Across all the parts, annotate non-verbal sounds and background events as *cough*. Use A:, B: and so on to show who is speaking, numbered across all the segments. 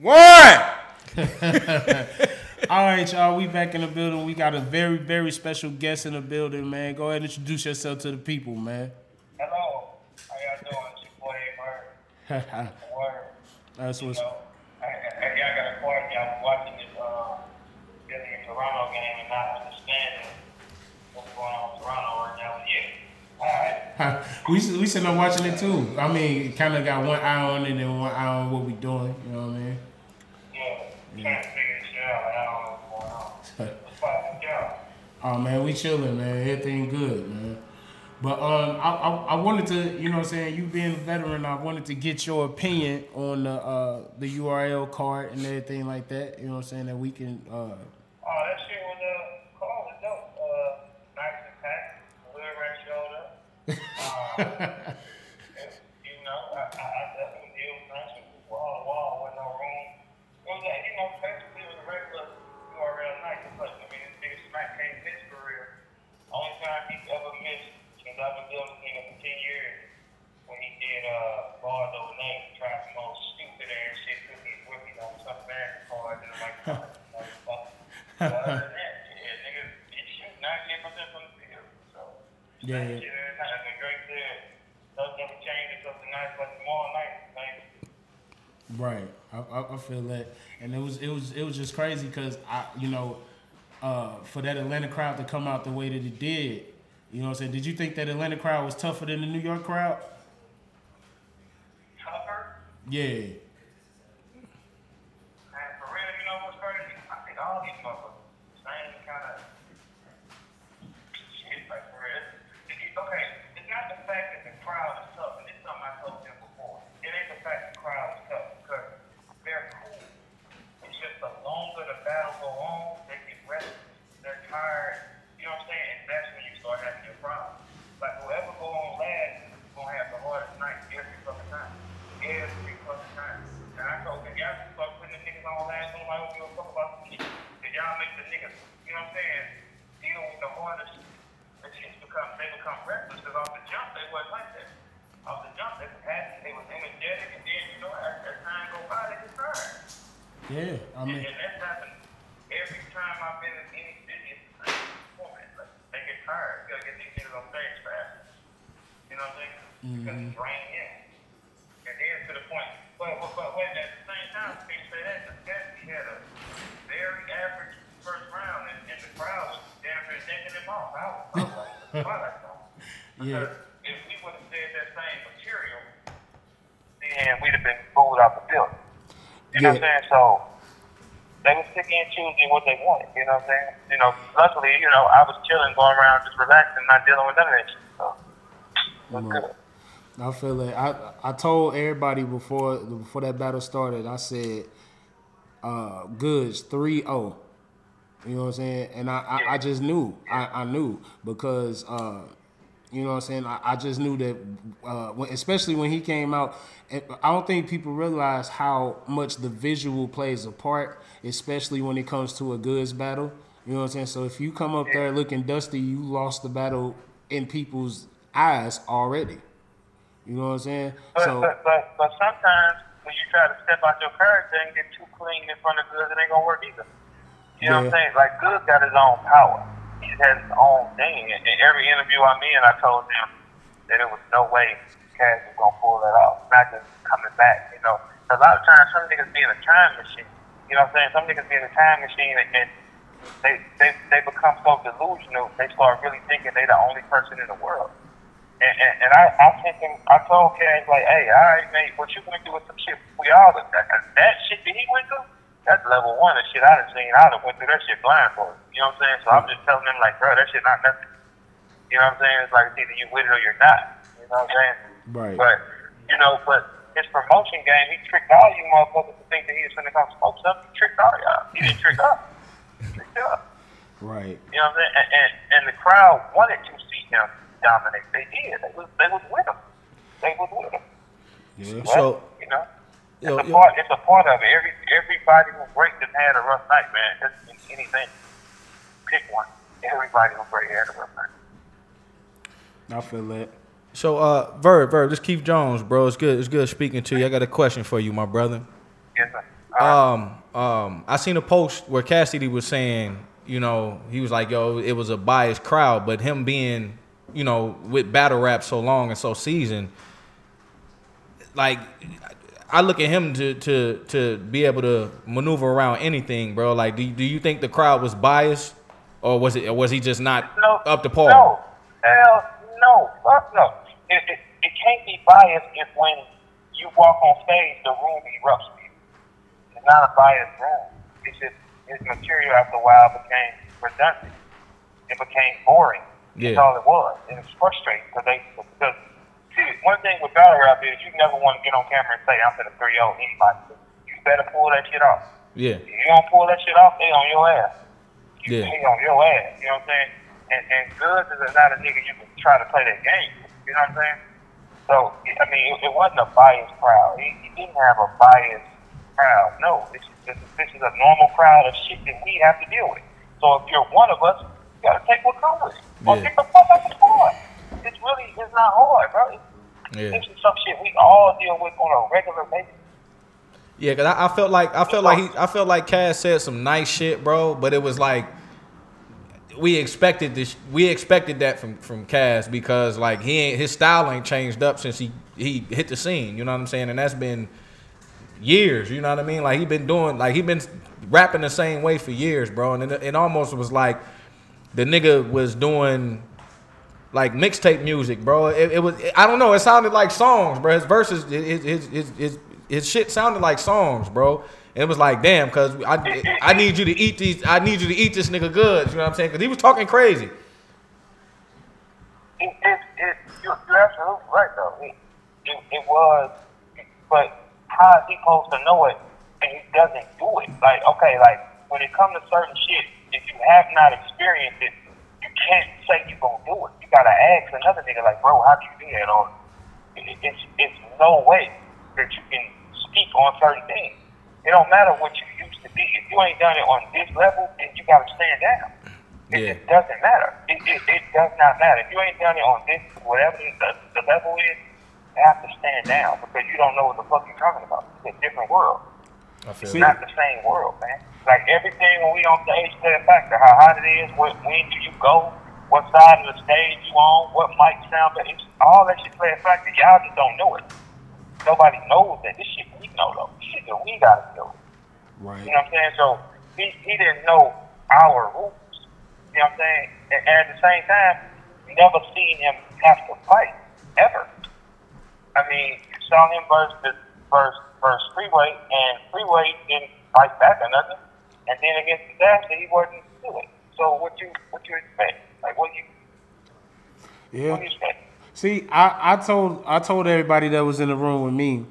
A: One. *laughs*
B: All right, y'all. We back in the building. We got a very, very special guest in the building, man. Go ahead and introduce yourself to the people, man.
C: Hello. How y'all doing? It's your boy A Word. *laughs* Word.
B: That's
C: You
B: what's.
C: know, I, I, I y'all got to pardon me. I was watching this uh, Philly and Toronto game and not understanding what's going on in Toronto right now. Yeah. All right. *laughs*
B: we we sitting there watching it too. I mean, kind of got one eye on it and one eye on what we doing. You know what I mean?
C: Yeah. Trying to figure this shit out. Like, I don't know what's going on. What's poppin', y'all?
B: Oh man, we chilling, man. Everything good, man. But um, I, I I wanted to, you know, what I'm saying you being a veteran, I wanted to get your opinion on the uh the URL card and everything like that. You know, what I'm saying that we can. uh
C: Oh, that shit was uh, call was dope. Uh, nice and packed. Ran showed up. *laughs* Uh, you know, I, I, I definitely it was nice with wall to wall with no room. It was like, you know, basically it was a regular URL night. But I mean, this nigga Smack can't miss for real. Only time he's ever since I've been dealing with him for ten years when he did uh bars over names, tried some old stupid ass shit, took his whipping on some bad cards and I'm like, *laughs* motherfucker. But other than that, yeah, nigga, he shoot 98% from the field. So,
B: Yeah, yeah.
C: shit every time. And Drake said, doesn't never change it something but tomorrow night, same
B: Right, I, I, I feel that, and it was it was it was just crazy because I you know, uh, for that Atlanta crowd to come out the way that it did, you know, what I'm saying, did you think that Atlanta crowd was tougher than the New York crowd?
C: tougher.
B: Yeah,
C: And for real, you know what's crazy? I think all these motherfuckers, same kind of shit, like for real. It- it- Okay, it's not the fact that the crowd is tough, and this is something I told them before. It ain't the fact the crowd is tough, because they're cool. It's just the longer the battle go on, they get restless, they're tired, you know what I'm saying? And that's when you start having your problems. Like whoever go on last is gonna have the hardest night every fucking time. Every fucking time. And I told them, y'all should start putting the niggas on last one. I don't give a fuck about the shit. Cause y'all make the niggas, you know what I'm saying, deal with the hardest. It just become, they become restless. Cause off the jump, they wasn't like that. Off the jump, they was happy, they was energetic, and then, you know, as, as time go by, they get tired.
B: yeah. I mean,
C: And that's happened every time I've been in any city. It's the same format. Like, they get tired. You gotta get these niggas on stage fast. You know what I'm saying? Because it's raining in. And then to the point. But, but, but wait, at the same time, can't say that. The Gatsby had a very average first round, and, and the crowd was damn near taking him off. I was, I was like, why that song?
B: Yeah.
C: Because if we would have said that same material, then we'd have been booed out the building. You know what I'm saying? So they was picking and choosing what they wanted. You know what I'm saying? You know, luckily, you know, I was chilling, going around, just relaxing, not dealing with none of that shit. So
B: Right.
C: good.
B: I feel it. I I told everybody before before that battle started. I said, uh, "Goodz 3-0. You know what I'm saying? And I I, I just knew. I, I knew because uh, you know what I'm saying. I, I just knew that, uh, when, especially when he came out. I don't think people realize how much the visual plays a part, especially when it comes to a Goodz battle. You know what I'm saying? So if you come up there looking dusty, you lost the battle in people's eyes already. You know what I'm saying?
C: But,
B: So
C: but, but, but sometimes when you try to step out your character and get too clean in front of Goodz, it ain't gonna work either. You know what I'm saying? Like Goodz got his own power. Has his own thing. In every interview I'm in, I told him that there was no way Cass was gonna pull that off. Not just coming back, you know. A lot of times, some niggas be in a time machine. You know what I'm saying? Some niggas be in a time machine and, they, they they become so delusional. They start really thinking they the only person in the world. And, and, and I, I think him, I told Cass like, hey, all right, mate, what you gonna do with some shit we all that, that shit that he went through? That's level one of shit I'd have seen. I'd have went through that shit blindfolded. You know what I'm saying? So I'm just telling him like, bro, that shit not nothing. You know what I'm saying? It's like it's either you with it or you're not. You know what I'm saying?
B: Right.
C: But you know, but his promotion game, he tricked all you motherfuckers to think that he was gonna come smoke something. He tricked all y'all. He didn't trick us. He tricked us.
B: right.
C: You know what I'm saying? And, and, and the crowd wanted to see him dominate. They did. They was they was with him. They was with him.
B: Yeah.
C: But,
D: So-
C: you know, it's
D: Yo,
C: a
D: yo-
C: part. It's a part of it. Every everybody who breaks them had a rough night, man. Just anything. Pick one. Everybody who break had a rough night.
B: I feel that.
D: So, uh, Verb, Verb, this Keith Jones, bro. It's good. It's good speaking to you. I got a question for you, my brother.
C: Yes, sir.
A: um, um, I seen a post where Cassidy was saying, you know, he was like, yo, it was a biased crowd, but him being, you know, with battle rap so long and so seasoned, like I look at him to to to be able to maneuver around anything, bro. Like, do do you think the crowd was biased, or was it or was he just not
C: No,
A: up to par?
C: No, hell no, fuck no. It, it, it can't be biased if when you walk on stage, the room erupts. It's not a biased room. It's just his material after a while became redundant. It became boring. That's
A: Yeah.
C: all it was. And it's frustrating because they because see one thing with battle rap is you never want to get on camera and say I'm gonna 3 0 anybody. You better pull that shit off.
A: Yeah,
C: If you don't pull that shit off, they on your ass. You
A: Yeah.
C: They on your ass. You know what I'm saying? And and Goodz is not a nigga you can try to play that game. You know what I'm saying? So I mean, it, it wasn't a biased crowd. He, he didn't have a biased crowd. No, this is this, is- this is a normal crowd of shit that we have to deal with. So if you're one of us, you gotta take what comes with it, or
A: Yeah.
C: get the fuck out the sport. It's really it's not hard, bro. It's,
A: yeah.
C: This is some shit we all deal with on a regular basis.
A: Yeah, cause I, I felt like I felt like he I felt like Cass said some nice shit, bro. But it was like we expected this. We expected that from from Cass because like he ain't his style ain't changed up since he he hit the scene. You know what I'm saying? And that's been years. You know what I mean? Like he been doing like he been rapping the same way for years, bro. And it, it almost was like the nigga was doing like mixtape music, bro. It, it was I don't know. It sounded like songs, bro. His verses, his his his his, his shit sounded like songs, bro. And it was like, damn, cause I I need you to eat these. I need you to eat this nigga good. You know what I'm saying? Cause he was talking crazy.
C: it, it, it, you're, absolutely right, though. It, it, it was, but how is he supposed to know it and he doesn't do it? Like, okay, like, when it comes to certain shit, if you have not experienced it, you can't say you're to do it. You got to ask another nigga, like, bro, how do you do that? Or it's, it's no way that you can speak on certain things. It don't matter what you used to be. If you ain't done it on this level, then you got to stand down. It,
A: Yeah.
C: it doesn't matter. It, it, it does not matter. If you ain't done it on this, whatever the, the level is, you have to stand down because you don't know what the fuck you're talking about. It's a different world.
A: I feel
C: It's not the same world, man. Like everything when we on stage play a factor. How hot it is, what when do you go, what side of the stage you on, what mic sound, but it's all that shit play a factor. Y'all just don't know it. Nobody knows that. This shit we know though. This shit that we gotta know.
B: Right.
C: You know what I'm saying? So he, he didn't know our rules. You know what I'm saying? And, at the same time, never seen him have to fight ever. I mean, you saw him versus the versus versus Freeway, and Freeway didn't fight back or nothing. And then against Dizaster, he wasn't doing. So what you what you expect? Like what you
B: Yeah.
C: what you?
B: See, I, I told I told everybody that was in the room with me,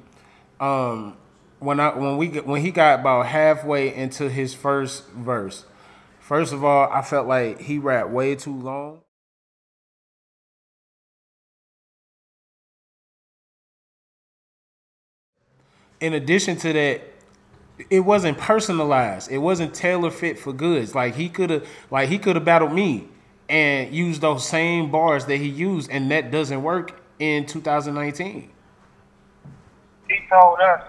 B: um, when I when we when he got about halfway into his first verse. First of all, I felt like he rapped way too long. In addition to that, it wasn't personalized. It wasn't tailor fit for Goodz. Like he could have, like he could have battled me and use those same bars that he used, and that doesn't work in 2019.
C: He told us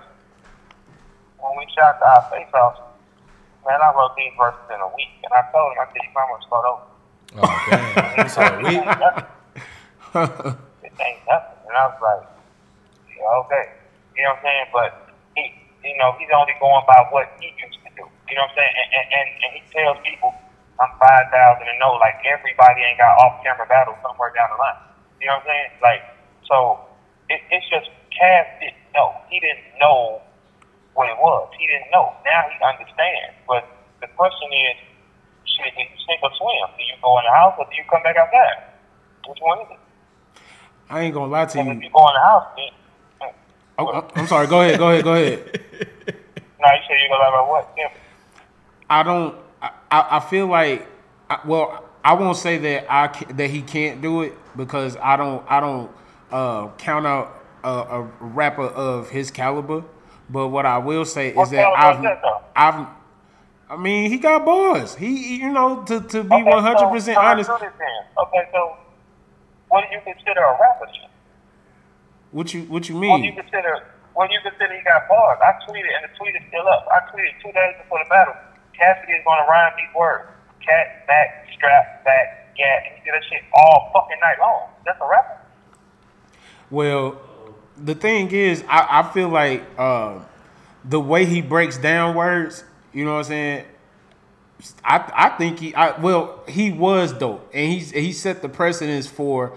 C: when we shot our face off, man, I wrote these verses in a week, and I told him, I said, you might want to start over.
A: Oh damn! He said,
C: It ain't nothing. it ain't nothing. And I was like, yeah, okay. You know what I'm saying? But he, you know, he's only going by what he used to do. You know what I'm saying? And, and, and, and he tells people, I'm 5,000 and know, like, everybody ain't got off camera battles somewhere down the line. You know what I'm saying? Like, so it, it's just Cass didn't know. He didn't know what it was. He didn't know. Now he understands. But the question is, shit, do you sink or swim? Do you go in the house or do you come back outside? Which one is it?
B: I ain't gonna lie to
C: Because if
B: you.
C: you go in the house, then,
B: Oh, I'm- sorry. Go ahead. Go ahead. Go ahead. *laughs*
C: now you say you're to lie about what? Yeah.
B: I don't. I, I I feel like. I, well, I won't say that I that he can't do it because I don't. I don't uh, count out a, a rapper of his caliber. But what I will say
C: What
B: is that I've. I've. I mean, he got bars. He, you know, to, to be one hundred percent honest.
C: do. Okay, so what do you consider a rapper?
B: What you what you
C: What do you
B: mean?
C: consider Well, you consider he got bars. I tweeted, and the tweet is still up. I tweeted two days before the battle. Cassidy is going to rhyme these words. Cat, back, strap, back, gat. And he did that shit all fucking night long. That's a rapper.
B: Well, the thing is, I, I feel like uh, the way he breaks down words, you know what I'm saying. I I think he I well he was dope and he's he set the precedence for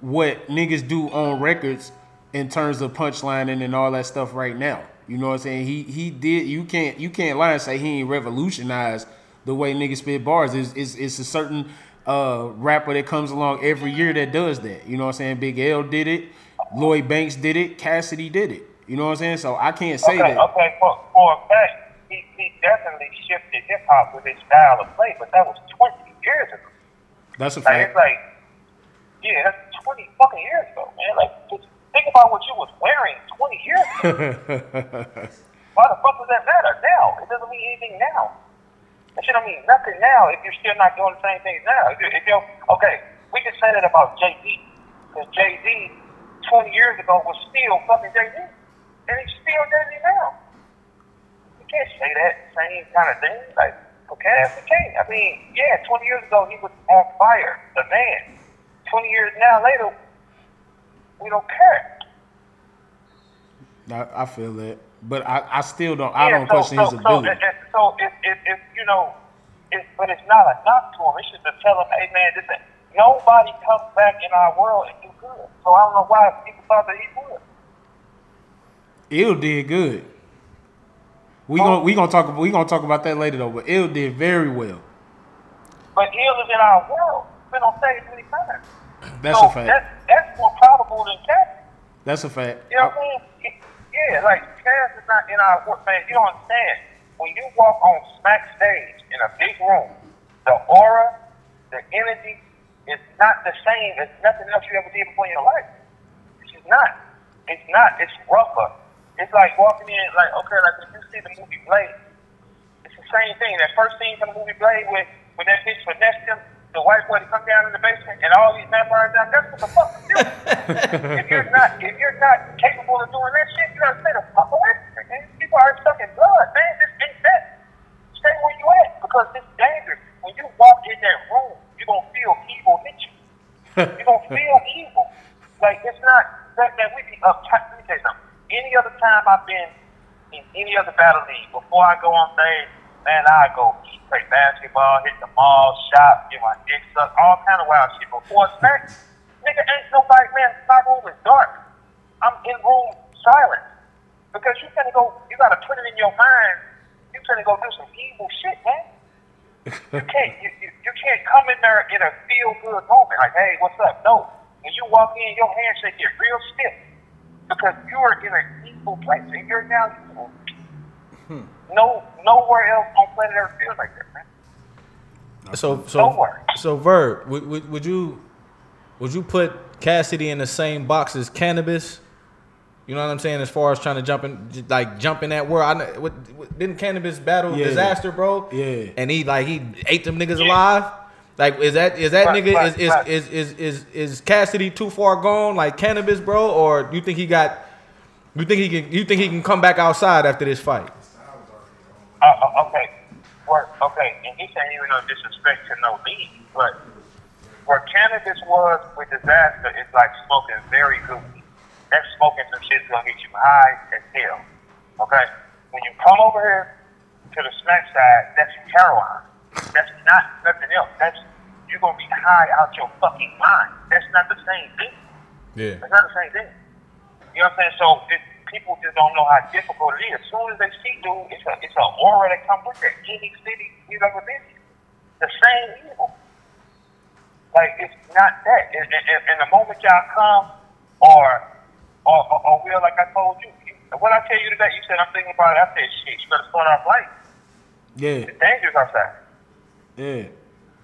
B: what niggas do on records in terms of punchlining and all that stuff right now. You know what I'm saying? He he did you can't you can't lie and say he ain't revolutionized the way niggas spit bars. Is it's, it's a certain uh rapper that comes along every year that does that. You know what I'm saying? Big L did it, Lloyd Banks did it, Cassidy did it. You know what I'm saying? So I can't say
C: okay,
B: that.
C: okay, for, for a fact, he, he definitely shifted hip hop with his style of play, but that was 20 years ago.
B: That's a
C: Like,
B: fact.
C: it's like, yeah, that's 20 fucking years ago, man. Like, think about what you was wearing 20 years ago. *laughs* Why the fuck does that matter now? It doesn't mean anything now. That shit don't mean nothing now if you're still not doing the same things now. If, you if you're, okay, we can say that about Jay-Z. Because Jay-Z, 20 years ago, was still fucking Jay-Z. And he's still Jay-Z now. You can't say that same kind of thing. Like, okay, that's the king. I mean, yeah, 20 years ago, he was on fire, the man. 20 years now later, we don't care.
B: I, I feel that, but I, I still don't. I
C: Yeah,
B: don't question his ability.
C: So, it, it, so if, if, if, you know, it, but it's not a knock to him. It's just to tell him, hey, man, this nobody comes back in our world and do good. So I don't know why people thought that he would.
B: Ill did good. We gonna we gonna talk we gonna talk about that later though. But Ill did very well.
C: But Ill is in our world. Been on stage many times.
B: That's
C: so
B: a fact.
C: That's, that's more probable than Cass.
B: That's a fact.
C: You know what saying? It- Yeah, like Cass is not in our world, man. You don't understand. When you walk on smack stage in a big room, the aura, the energy is not the same as nothing else you ever did before in your life. It's just not. It's not. It's rougher. It's like walking in, like, okay, like when you see the movie Blade, it's the same thing. That first scene from the movie Blade with when that bitch finessed him, the white boy to come down in the basement and all these vampires down, that's what the fuck you do. *laughs* if you're not if you're not capable of doing that shit, you gotta stay the fuck away from it, man. People are sucking blood, man. This ain't that. Stay where you at because it's dangerous. When you walk in that room, you're gonna feel evil hit you. You're gonna *laughs* feel evil. Like it's not that man, we be uptight. Let me tell you something. Any other time I've been in any other battle league, before I go on stage, man, I go eat, play basketball, hit my dick all kind of wild shit. Before smack, nigga ain't no nobody, man, my room is dark. I'm in room silent. Because you finna go, you gotta put it in your mind, you gonna go do some evil shit, man. You *laughs* can't, you, you, you can't come in there in a feel good moment, like, hey, what's up? No. When you walk in, your handshake get real stiff. Because you are in an evil place and you're now evil. Hmm. No, nowhere else on planet Earth feels like that, man.
A: So so
C: Nowhere.
A: so Verb, would, would would you would you put Cassidy in the same box as Canibus? You know what I'm saying? As far as trying to jump in, like jump in that world. I know, what, what, didn't Canibus battle
B: Yeah.
A: Dizaster, bro?
B: Yeah.
A: And he like he ate them niggas
C: Yeah.
A: alive. Like is that is that
C: Right,
A: nigga
C: right,
A: is, is,
C: right.
A: is is is is Cassidy too far gone like Canibus, bro? Or do you think he got? You think he can? You think he can come back outside after this fight?
C: Uh, uh, okay. Where, okay, and he saying even no disrespect to no league, but where Canibus was with Dizaster is like smoking very good weed. That's smoking some shit that's gonna get you high as hell. Okay? When you come over here to the smack side, that's heroin. That's not nothing else. That's you're gonna be high out your fucking mind. That's not the same thing.
A: Yeah.
C: It's not the same thing. You know what I'm saying? So it, people just don't know how difficult it is. As soon as they see dude, it's a it's an aura that comes with it. Any city he's ever been in. The same evil. Like it's not that. And, and, and the moment y'all come, or or, or, or will, like I told you, you, what I tell you today, you said I'm thinking about it. I said, shit, you better start off light.
B: Yeah,
C: It's dangerous outside.
B: yeah.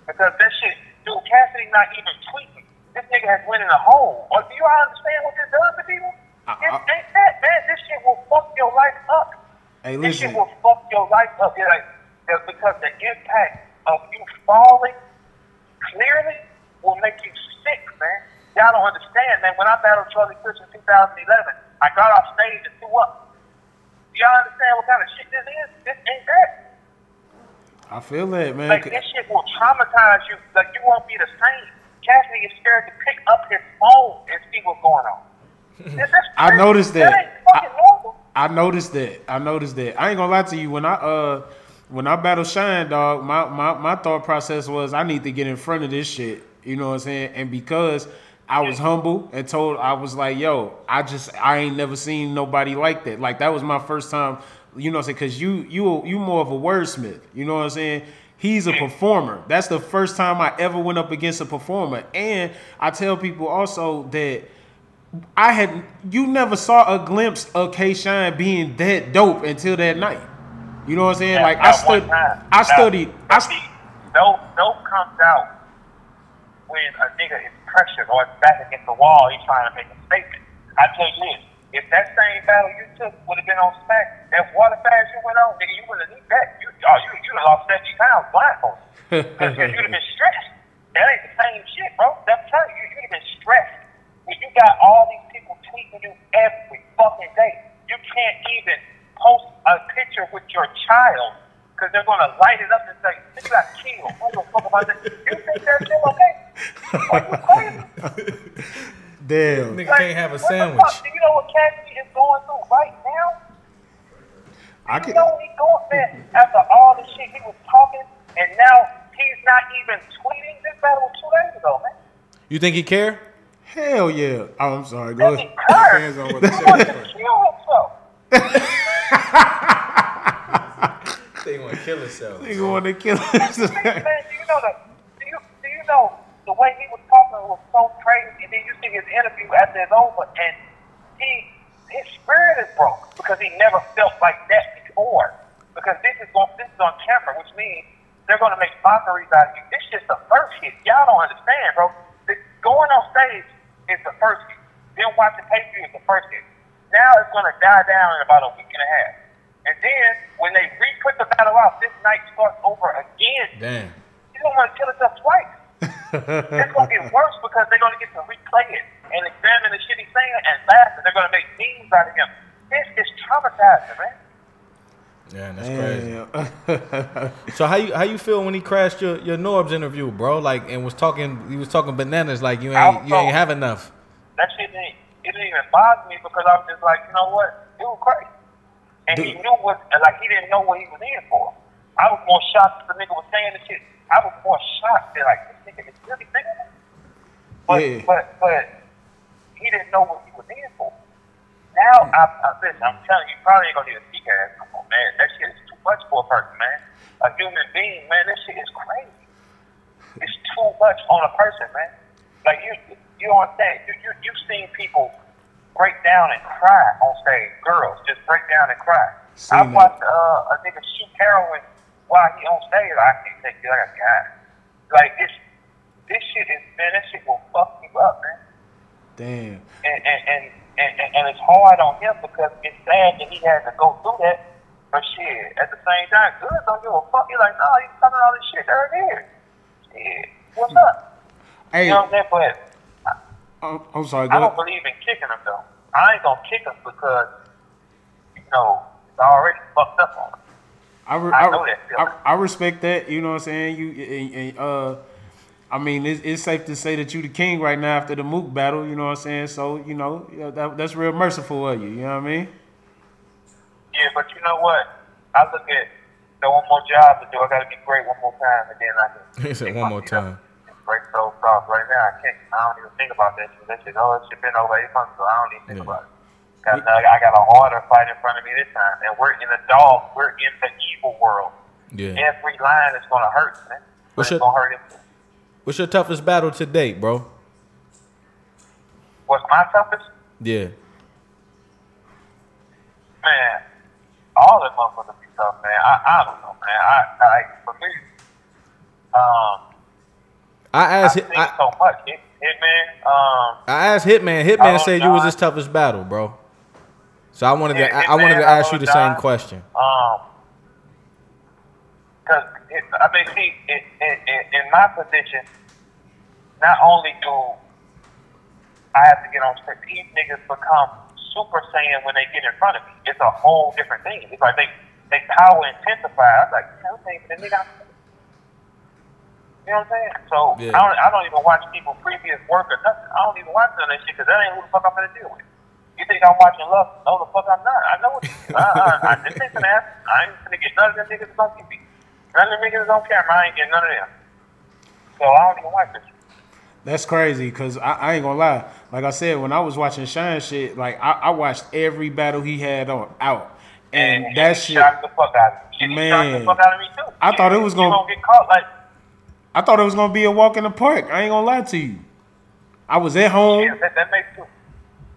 C: Because that shit, dude, Cassidy not even tweeting. This nigga has went in a hole. Or do you all understand what this does to people?
B: I-
C: it
B: I-
C: ain't that, man. This shit will fuck your life up.
B: Hey,
C: This shit will fuck your life up. Like, because the impact of you falling clearly will make you sick, man. Y'all don't understand, man. When I battled Charlie Clips in 2011, I got off stage and threw up. Y'all understand what kind of shit this is? This ain't that.
B: I feel that, man.
C: Like this shit will traumatize you. Like you won't be the same. Cassidy is scared to pick up his phone and see what's going on.
B: I noticed
C: That
B: that.
C: ain't.
B: I noticed that. I noticed that. I ain't gonna lie to you. When I uh when I battle Shine Dog, my, my my thought process was I need to get in front of this shit. You know what I'm saying? And because I was humble and told I was like, yo, I just I ain't never seen nobody like that. Like that was my first time, you know what I'm saying? Cause you you you more of a wordsmith. You know what I'm saying? He's a performer. That's the first time I ever went up against a performer. And I tell people also that I had you never saw a glimpse of K Shine being that dope until that night. You know what I'm saying? Like I stood. I
C: Now,
B: studied, I st-
C: dope, dope comes out when a nigga is pressured or back against the wall. He's trying to make a statement. I tell you this: if that same battle you took would have been on Smack, that water fast you went on, nigga, you would have need that. You, oh, you, you lost 70 pounds blindfolded *laughs* because you'd have been stressed. That ain't the same shit, bro. I'm telling you, you'd have been stressed. When you got all these people tweeting you every fucking day, you can't even post a picture with your child because they're gonna light it up and say, "This got killed." What the fuck about this? You think that's still okay? Are you crazy? *laughs*
B: damn.
A: Nigga
C: Like,
A: can't have a
C: what
A: sandwich.
C: fuck? Do you know what Cassidy is going through right now?
B: I
C: You
B: can,
C: know he going man after all the shit he was talking, and now he's not even tweeting. This battle was two days ago, man.
A: You think he care?
B: Hell yeah. Oh, I'm sorry. Go ahead.
D: Depends on what
C: He
D: the
C: wants
D: shit
C: to kill himself.
A: They want to kill himself.
B: Nigga want to kill us.
C: man, do you know the do you do you know the way he was talking was so crazy? And then you see his interview after it's over, and he his spirit is broke because he never felt like that before. Because this is on this is on camera, which means they're going to make mockeries out of you. This is the first hit. Y'all don't understand, bro. The, going on stage is the first hit. Then watching pay per view is the first hit. Now it's going to die down in about a week and a half. And then when they re-put the battle out, this night starts over again.
A: Damn.
C: He's gonna want to kill himself twice. *laughs* it's gonna get worse because they're gonna get to replay it and examine the shit he's saying and laugh, and they're gonna make memes out of him. This is traumatizing, man.
A: Yeah, that's crazy. *laughs* So how you how you feel when he crashed your your Norbs interview, bro? Like and was talking he was talking bananas like you ain't you ain't have enough.
C: That shit didn't, it didn't even bother me because I was just like, you know what? It was crazy. And he knew what, like he didn't know what he was in for. I was more shocked that the nigga was saying the shit. I was more shocked that like this nigga is really thinking this. But
B: Yeah.
C: but but he didn't know what he was in for. Now I, I listen, I'm telling you, you probably ain't gonna need a ass no more, man. That shit is too much for a person, man. A human being, man, that shit is crazy. It's too much on a person, man. Like you, you don't understand. You, you, you've seen people break down and cry on stage. Girls just break down and cry.
B: Seen
C: I watched uh, a nigga shoot heroin while he on stage. I can't take it. I got God. Like this, this shit is man. That shit will fuck you up, man.
B: Damn.
C: And and and and, and, and it's hard on him because it's sad that he had to go through that. But shit, at the same time, good don't give a fuck. He's like, no, he's telling all this shit right here. Shit, what's up?
B: Hey,
C: You know what I'm saying? But
B: I'm, I'm sorry.
C: I don't believe in kicking him though. I ain't gonna kick him because you know it's already fucked up on him.
B: I, re-
C: I
B: I,
C: know that.
B: I, I respect that. You know what I'm saying? You and, and, uh, I mean, it's, it's safe to say that you the king right now after the Mook battle. You know what I'm saying? So you know that, that's real merciful of you. You know what I mean?
C: Yeah, but you know what? I look at the one more job to do. I gotta be great one more time, and then I can. *laughs*
A: He said one more time.
C: and Break so soft right now. I can't. I don't even think about that shit. That shit. Oh, it shit been over eight months ago. I don't even think
A: Yeah.
C: about it. Got, I got a harder fight in front of me this time, and we're in the dog. We're in the evil world.
A: Yeah.
C: Every line is gonna hurt, man.
A: What's
C: it's
A: your-
C: gonna hurt him.
A: What's your toughest battle to date, bro?
C: What's my toughest?
A: Yeah.
C: Man, all them motherfuckers be tough, man. I, I don't know, man. I, I for me, um,
A: I
C: I
A: asked
C: think
A: I,
C: so much. Hit, Hitman, um,
A: I asked Hitman. Hitman
C: Oh,
A: said you was his toughest battle, bro. So I wanted to
C: Yeah,
A: I, I wanted to
C: Hitman,
A: ask you
C: oh,
A: the same question.
C: um, I mean, see, in, in, in- my position, not only do I have to get on script, these niggas become Super Saiyan when they get in front of me. It's a whole different thing. It's like they they power intensify. I was like, man, I'm thinking the nigga. I'm you know what I'm saying? So
A: Yeah.
C: I don't I don't even watch people previous work or nothing. I don't even watch none of that shit because that ain't who the fuck I'm gonna deal with. You think I'm watching Love? No, the fuck I'm not. I know what. I, I, I, this ain't gonna happen. I ain't gonna get none of them niggas on TV. None of them niggas on camera. I ain't getting none of them. So I don't even watch this.
B: That's crazy because I, I ain't gonna lie. Like I said, when I was watching Shine shit, like I, I watched every battle he had on out, and that shit.
C: shocked the fuck out of me.
B: Man.
C: the fuck out of me too.
B: I thought it was gonna-
C: gonna get caught like
B: I thought it was gonna be a walk in the park. I ain't gonna lie to you. I was at home.
C: Yeah, that, that makes two.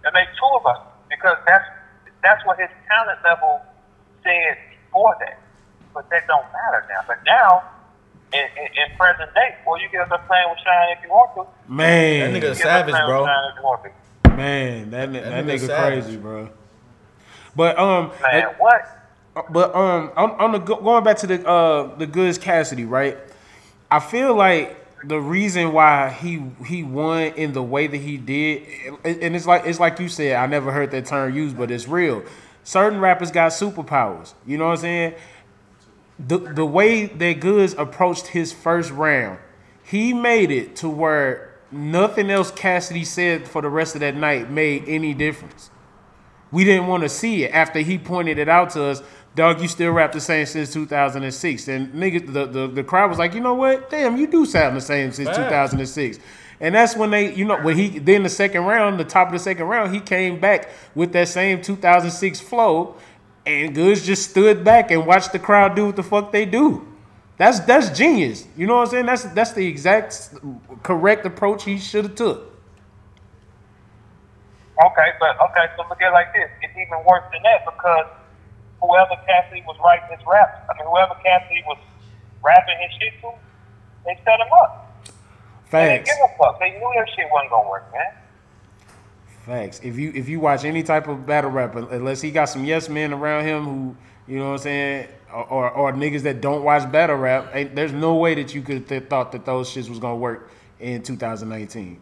C: That makes two of us because that's that's what his talent level said before that. But that don't matter now. But now, in, in, in present day, well, you get up playing with Shine if you want to.
B: Man,
A: That nigga
C: You
A: savage, bro.
C: With Shine if you want to.
B: man, that, that,
A: nigga
B: nigga
A: savage.
B: crazy, bro. But um,
C: Man, what?
B: But um, on, on the going back to the uh the Goodz Cassidy, right? I feel like the reason why he he won in the way that he did, and and it's like it's like you said, I never heard that term used, but it's real. Certain rappers got superpowers. You know what I'm saying? The the way that Goodz approached his first round, he made it to where nothing else Cassidy said for the rest of that night made any difference. We didn't want to see it after he pointed it out to us. Dog, you still rap the same since 2006. And nigga, the, the, the crowd was like, you know what? Damn, you do sound the same since
A: Facts.
B: 2006. And that's when they, you know, when he then the second round, the top of the second round, he came back with that same 2006 flow, and Goodz just stood back and watched the crowd do what the fuck they do. That's that's genius. You know what I'm saying? That's that's the exact correct approach he should have took.
C: Okay, but okay, so look at it like this. It's even worse than that because whoever Cassidy was writing his raps, I mean, whoever Cassidy was rapping his shit to, they set him up. They didn't give a fuck. They knew their shit wasn't gonna work, man.
B: Facts. If you if you watch any type of battle rapper, unless he got some yes men around him who, you know what I'm saying, or or, or niggas that don't watch battle rap, ain't, there's no way that you could have thought that those shits was gonna work in 2019.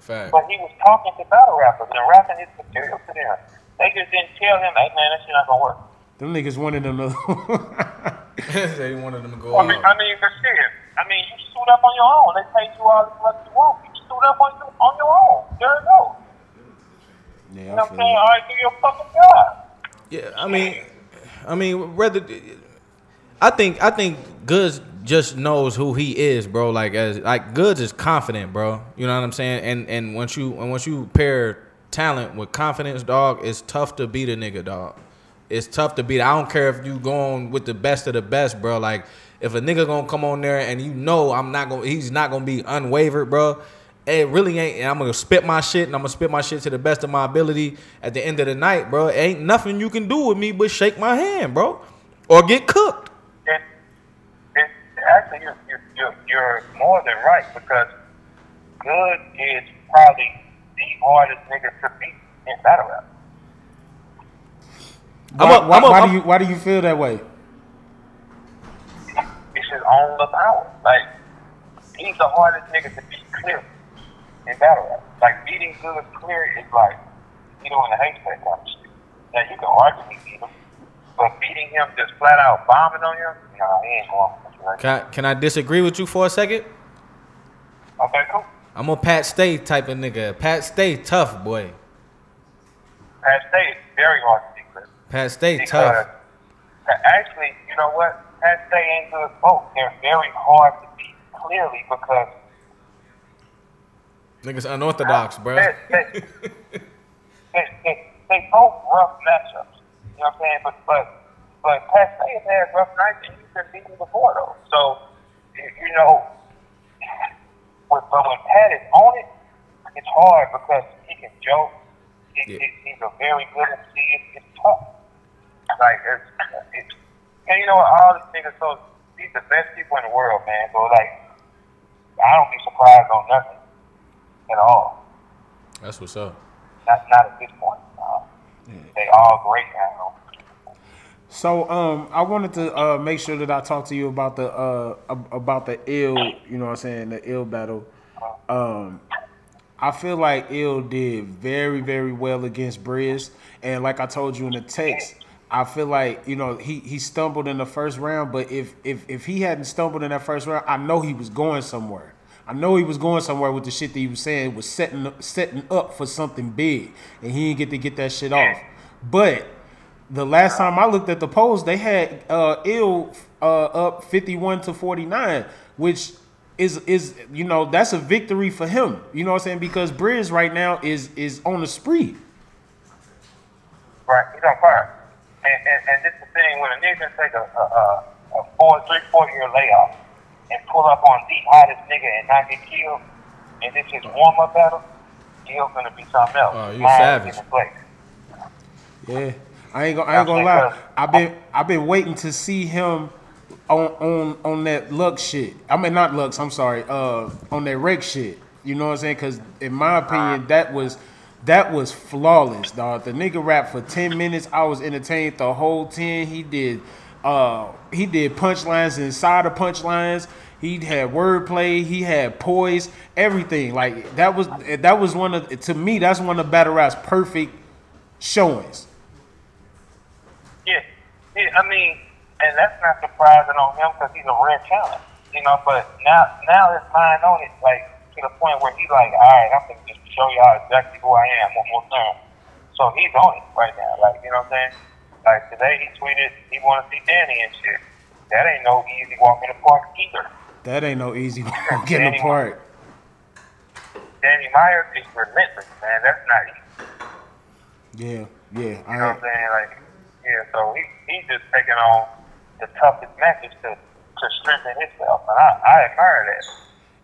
A: Fact.
C: But he was talking to battle rappers and rapping his material to them. They just didn't tell him, hey man, that shit not gonna work.
B: Them niggas wanted them to. *laughs* *laughs*
A: they wanted them to go
C: I mean, I mean, but shit. I mean, you stood up on your own. They paid you all as much as you want. You stood up on, your- on your own. There you go.
B: Yeah,
C: You
B: I
C: know what I'm saying? All right, do your fucking job.
A: Yeah, I mean, I mean, whether I think I think Goodz just knows who he is, bro. Like as like Goodz is confident, bro. You know what I'm saying? And and once you and once you pair talent with confidence, dog, it's tough to beat a nigga, dog. It's tough to beat. I don't care if you going with the best of the best, bro. Like if a nigga gonna come on there and you know I'm not gonna, he's not gonna be unwavered, bro. It really ain't. And I'm gonna spit my shit, and I'm gonna spit my shit to the best of my ability. At the end of the night, bro, ain't nothing you can do with me but shake my hand, bro, or get cooked.
C: it, it, actually you're, you're, you're, you're more than right because Good is probably the hardest nigga to beat in battle rap.
B: Why,
A: I'm a-
B: why,
A: I'm a-
B: why
A: I'm-
B: do you why do you feel that way?
C: It's his own the power. Like he's the hardest nigga to beat clear in battle rap. Like beating Good clear is like you know in the haystack kind of shit. Now you can argue beat him, but beating him just flat out bombing on him, nah, he ain't going. Right?
A: Can I, can I disagree with you for a second?
C: Okay, cool.
A: I'm a Pat Stay type of nigga. Pat Stay tough, boy.
C: Pat Stay is very hard to beat.
A: Pat Stay
C: Because
A: tough.
C: actually, you know what? Pat Stay and Good both. They're very hard to beat clearly because
A: Niggas unorthodox, bro.
C: they, they, they, they, both rough matchups. You know what I'm saying? But but but Stay has had rough nights and he's been beaten before though. So you, know, when, but when Pat is on it, it's hard because he can joke. He,
A: Yeah.
C: he, he's a very good MC. It's, it's tough. Like it's, it's and you know what? All these niggas, so these the best people in the world, man. So like, I don't be surprised on nothing at all.
A: That's what's up.
C: Not not at this point. Uh, They all great now.
B: So um, I wanted to uh, make sure that I talk to you about the uh, about the ill, you know what I'm saying, the ill battle. Um, I feel like Ill did very, very well against Brizz. And like I told you in the text, I feel like, you know, he, he stumbled in the first round, but if, if if he hadn't stumbled in that first round, I know he was going somewhere. I know he was going somewhere with the shit that he was saying was setting setting up for something big, and he didn't get to get that shit off. But the last time I looked at the polls, they had uh, Ill uh, up fifty one to forty nine, which is is you know that's a victory for him. You know what I'm saying? Because Brizz right now is is on a spree.
C: Right, he's on fire. And, and, and this is the thing, when a nigga take a, a, a four, three, four year layoff and pull up on the hottest nigga and not get killed, and this is warm up battle, Gil's gonna be something else.
A: Oh, you savage.
C: is in place.
B: Yeah, I ain't gonna I ain't gonna lie. I've been I've been waiting to see him on on on that Lux shit. I mean not Lux. I'm sorry. Uh, on that Rex shit. You know what I'm saying? Because in my opinion, that was that was flawless, dog. The nigga rapped for ten minutes. I was entertained the whole ten. He did. Uh, he did punchlines inside of punchlines. He had wordplay. He had poise. Everything like that was that was one of to me. That's one of Battle Rap's perfect showings.
C: Yeah, yeah. I mean, and that's not surprising on him because he's a rare talent, you know. But now, now his mind on it, like to the point where he's like, all right, I'm gonna just show y'all exactly who I am one more time. So he's on it right now, like you know what I'm saying. Like today, he tweeted he want to see Danny and shit. That ain't no easy walk in the park either.
B: That ain't no easy getting apart.
C: Danny Myers is relentless, man. That's not easy.
B: Yeah, yeah.
C: You know
B: I,
C: what I'm saying? Like, yeah, so he, he's just taking on the toughest matches to, to strengthen himself. And I, I admire that.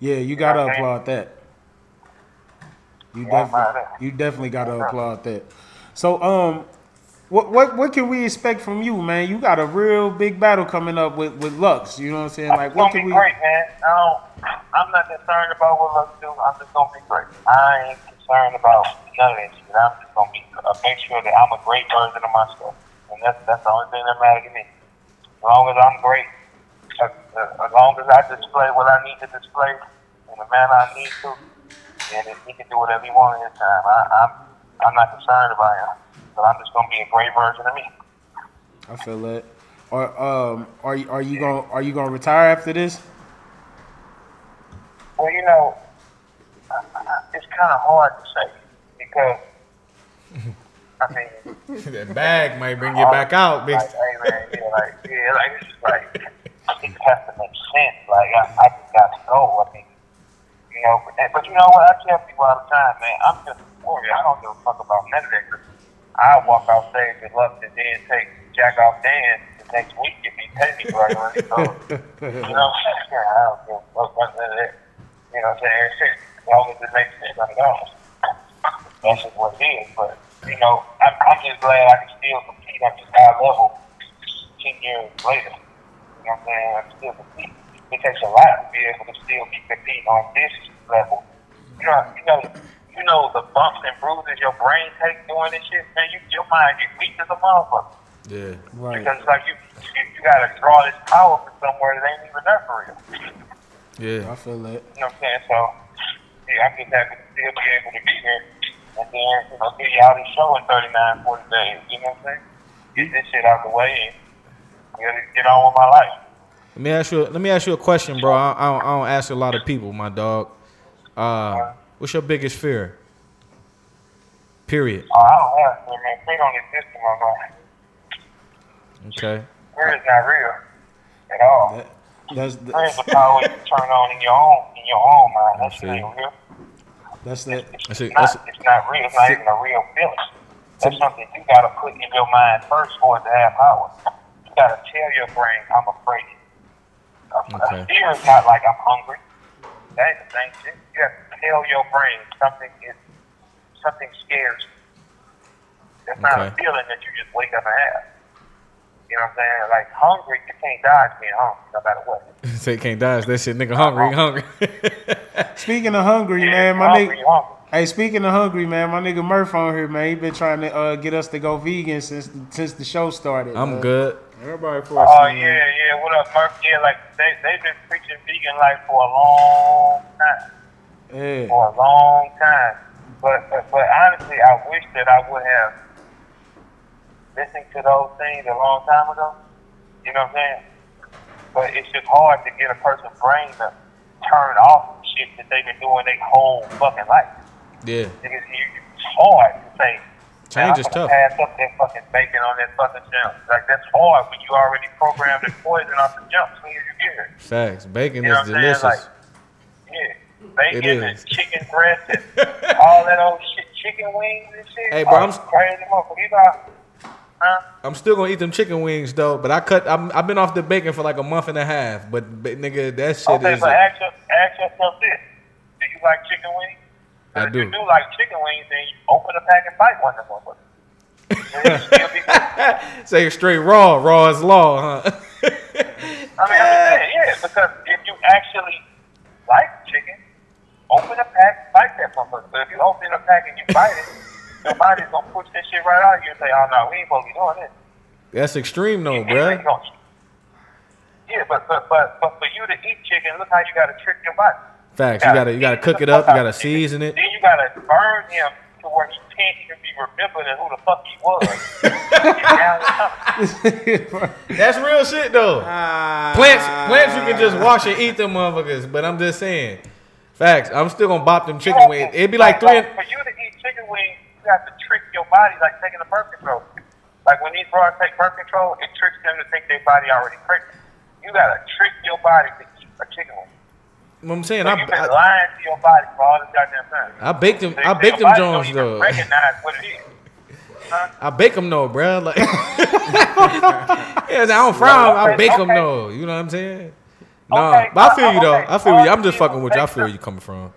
B: yeah, you gotta
C: Okay.
B: applaud that. You
C: Yeah,
B: definitely, you definitely gotta applaud that. So, um, what what what can we expect from you, man? You got a real big battle coming up with with Lux. You know what I'm saying? Like, what can we?
C: great, man. Don't, I'm not concerned about what Lux do. I'm just gonna be great. I ain't concerned about none of that shit. I'm just gonna be uh, make sure that I'm a great version of myself, and that's that's the only thing that matters to me. As long as I'm great, as, uh, as long as I display what I need to display in the manner I need to, and he can do whatever he wants at his time. I, I'm I'm not concerned about him, but I'm just gonna be a great version of me.
B: I feel that. Or um, are you are you gonna are you gonna retire after this?
C: Well, you know, I, I, it's kind of hard to say because I mean. *laughs*
A: that bag might bring you back out, big.
C: Like, hey man, yeah, like, yeah, like it's just like it has to make sense. Like I, I just got to go. I mean, you know, but, but you know what? I tell people all the time, man. I'm just a warrior. I don't give a fuck about none of that. I walk off stage with love and then take jack off Dan the next week if he pay me regularly. So you know, *laughs* I don't give a fuck about that. You know what I'm saying? As long as it makes sense, I'm gone. That's just what it is. But you know, I'm, I'm just glad I can still compete at this high level ten years later. You know what I'm saying? I can still compete. It takes a lot to be able to still be competing on this level. You know, you know, know the bumps and bruises your brain takes doing this shit, man. You, your mind get weak as a motherfucker.
A: Yeah.
B: Right.
C: Because it's like you, you, you gotta draw this power from somewhere that ain't even there for real.
A: Yeah.
B: I feel that.
C: You know what I'm saying? So, yeah, I'm just happy to still be able to be here and then, you know, get y'all this show in 39, 40 days. You know what I'm saying? Get this shit out the way and get, get on with my life.
A: Let me ask you. Let me ask you a question, bro. I, I, don't, I don't ask a lot of people, my dog. Uh, what's your biggest fear? Period.
C: Oh, I don't have to, man. Feet don't exist in my mind.
A: Okay.
C: Fear is not real at all.
B: That that's
C: Fear is the power you turn on in your own in your own mind. That's
A: see.
C: ain't real.
B: that's that.
C: It's,
A: That's it.
C: not,
A: That's-
C: it's not real. It's not even a real feeling. That's something you gotta put in your mind first for it to have power. You gotta tell your brain, I'm afraid. A,
A: Okay.
C: a fear is not like I'm hungry. That ain't the same shit. You have to tell your brain something is something scares you. That's not a feeling that you just wake up and have. You know what I'm saying? Like hungry, you can't dodge being hungry no matter what. *laughs*
A: Say can't die. That shit, nigga, hungry, hungry. *laughs*
B: Speaking of hungry,
C: Yeah,
B: man, my
C: hungry,
B: nigga.
C: hungry.
B: Hey, speaking of hungry, man, my nigga Murph on here, man. He been trying to uh, get us to go vegan since since the show started.
A: I'm
B: man.
A: good.
B: Everybody for us.
C: Oh
B: man.
C: yeah, yeah. What up, Murph? Yeah, like they they've been preaching vegan life for a long time.
B: Yeah.
C: for a long time. But, but but honestly, I wish that I would have listened to those things a long time ago. You know what I'm saying? But it's just hard to get a person's brain to turn off shit that they've been doing their whole fucking life.
A: Yeah.
C: It's, it's hard to say.
A: Change
C: "Man,
A: is tough.
C: Pass up that fucking bacon on that fucking jump. Like that's hard when you already programmed the poison off the jump as soon as you get here.
A: Facts. Bacon
C: You know
A: is
C: what I'm saying?
A: delicious.
C: Like, bacon and chicken breast and *laughs* all that old shit, chicken wings and shit.
A: Hey, bro,
C: Oh,
A: I'm
C: crazy motherfucker. Huh?
A: I'm still gonna eat them chicken wings though, but I cut. I'm, I've been off the bacon for like a month and a half. But, but nigga, that shit
C: Okay,
A: is.
C: but ask, your, ask yourself this: Do you like chicken wings?
A: I
C: if
A: do.
C: you do like chicken wings, then you open a pack and bite one of them motherfuckers. And it'll still be *laughs* good.
A: Say straight raw. Raw is law, huh?
C: I mean, I'm just saying, yeah, because if you actually like open a pack, bite that motherfucker. But if you open a pack and you bite it, your body's gonna push this shit right out of you and say, oh no, we ain't supposed to be doing this.
A: That's extreme though,
C: Anyway,
A: bruh.
C: you gonna eat. Yeah, but, but but but for you to eat chicken, look how you gotta trick your body.
A: Facts. You gotta you gotta cook it up. You gotta season it.
C: Then you gotta burn him to where he can't even be remembered and who the fuck he was. Get down and out.
A: That's real shit though. Ah. Plants, plants, you can just wash and eat them motherfuckers. But I'm just saying, facts. I'm still gonna bop them chicken wings. It'd be like three.
C: For you to eat chicken wings, you have to trick your body like taking the birth control. Like when these broads take birth control, it tricks them to think their body already pregnant. You gotta trick your body to eat a chicken wing.
A: What I'm saying,
C: So
A: I,
C: you've been
A: I,
C: lying to your body for all this goddamn time.
A: I baked them.
C: So
A: I baked them Jones though.
C: Recognize what it is. Huh?
A: I bake them though, bruh. Like, *laughs* yeah, I don't fry 'em, I
C: Okay,
A: bake them though. You know what I'm saying? No,
C: Okay,
A: but I feel you though.
C: okay.
A: I feel you. I'm just
C: you
A: fucking with you. I feel where
C: them.
A: you coming from.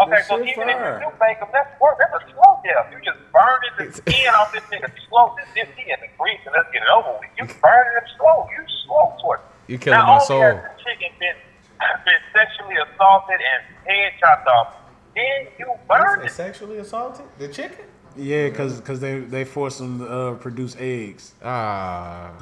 C: Okay,
B: That
C: so
B: shit
C: even if
B: fire.
C: you do bake them, that's work. That's a slow death. You just burning the skin off this nigga slow. This this he in the grease and let's get it over with. You burning them slow. You slow towards.
A: You killing
C: Not
A: my
C: only
A: soul.
C: has the chicken been *laughs* been sexually assaulted and head chopped off, then you burn it.
A: Sexually assaulted the chicken?
B: Yeah, cause, cause they they force them to uh, produce eggs.
A: Ah,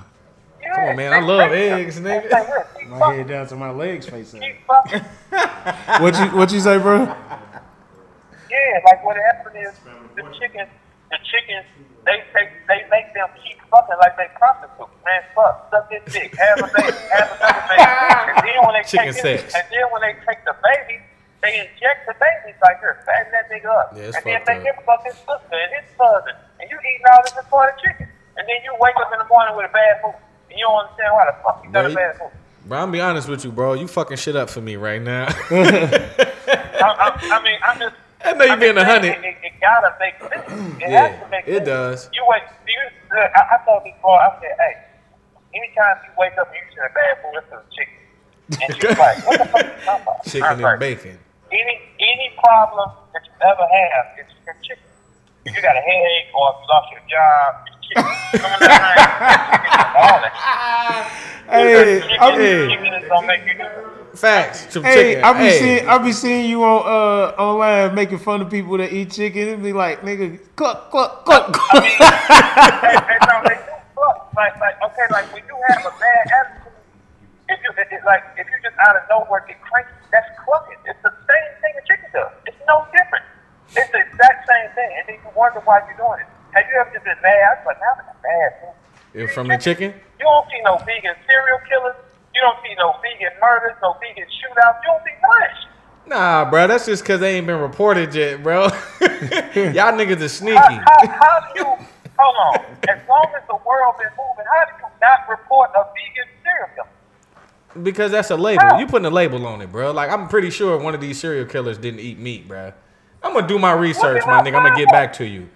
C: Yeah,
A: come on, man. I love eggs, nigga.
C: Say, "Look, keep
B: My
C: fucking-
B: head down to my legs face up. *laughs* What you what you say, bro?
C: Yeah, like what happened is the chickens, the chickens, they take, they make them keep fucking like they prostitutes. Man, fuck, suck this dick, have a baby, have another baby, and then when they
A: Chicken
C: take
A: sex.
C: This, and then when they take the baby, they inject the baby like here, fatten that nigga up,
A: Yeah,
C: and then
A: fucked
C: make
A: up.
C: fuck his sister and his cousin, and you eating all this assorted chicken, and then you wake up in the morning with a bad food, and you don't understand why the fuck you got a
A: Right.
C: bad food.
A: Bro, I'm be honest with you, bro. You fucking shit up for me right now. *laughs* *laughs*
C: I, I, I mean, I'm just.
A: I know you being a hundred.
C: It, it, gotta make sense. It
A: Yeah,
C: has to make
A: it does.
C: You wait. You, look, I, I told before. I said, hey, anytime you wake up you a bad food, it's a chicken. And she was like, what the fuck you talking about?
A: Chicken and
C: like,
A: bacon.
C: Any any problem that you ever have, it's your chicken. If you got a headache or if you lost your job, it's chicken. You know what I'm saying? Chicken is all that.
B: Hey, I
A: hey.
C: chicken is gonna make you do.
A: Facts. Some
B: Hey,
A: chicken.
B: I be
A: Hey.
B: seeing I be seeing you on uh online making fun of people that eat chicken and be like, nigga, cluck cluck cluck.
C: I *laughs*
B: cluck.
C: mean, and, and so they do fuck. Like, like, okay, like when you have a bad attitude, if you, it, it, like, if you just out of nowhere get cranky, that's clucking. It's the same thing a chicken does. It's no different. It's the exact same thing. And then you wonder why you're doing it. Have you ever just been mad? I was like, I'm bad mood.
A: If from the chicken?
C: You don't see no vegan serial killers. You don't see no vegan murders, no vegan shootouts. You don't see none of that shit.
A: Nah, bro. That's just because they ain't been reported yet, bro. *laughs* Y'all niggas are sneaky.
C: How, how, how do you, hold on, as long as the world been moving, how do you not report a vegan serial killer?
A: Because that's a label. You putting a label on it, bro. Like I'm pretty sure one of these serial killers didn't eat meat, bro. I'm gonna do my research, my nigga. I'm gonna get back to you.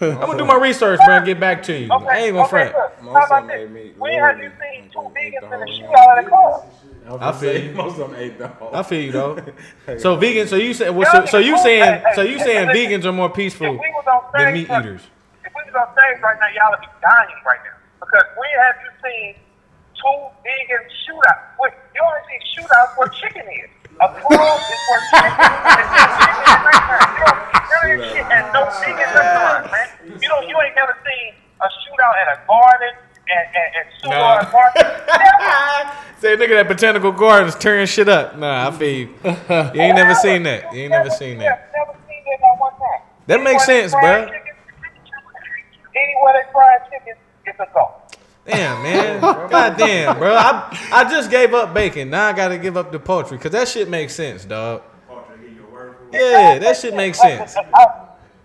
A: I'm gonna do my research, bro, and get back to you.
C: Okay,
A: I ain't gonna
C: okay,
A: front.
C: look, how about this?
D: ate meat.
C: When have you seen two vegans in a
D: whole
C: shootout at a car?
A: I feel you.
D: Most of them ate the whole.
A: I feel you though. *laughs* So vegan. So you say. Well, so, so you saying? So you saying vegans are more peaceful
C: If we
A: than meat
C: right-
A: eaters?
C: If we was on stage right now, y'all would be dying right now. Because when have you seen two vegan shootouts? Wait, you only see shootouts where chicken is. A club is where chicken is. And chicken is right there. You don't see none of this shit at no vegan restaurant, man. You don't. You ain't never seen a shootout at a garden and, and, and
A: Nah.
C: Seward Market. Never. *laughs*
A: Say nigga that botanical gardens tearing shit up. Nah, I feel you. You ain't never seen that. You ain't never seen that.
C: Never seen that not one time.
A: That makes sense,
C: fried
A: bruh.
C: chicken- Anywhere they fried chicken, it's a go.
A: Damn, man. God damn, bro. I I just gave up bacon. Now I gotta give up the poultry because that shit makes sense, dog. Yeah, that shit makes sense.
C: I- I-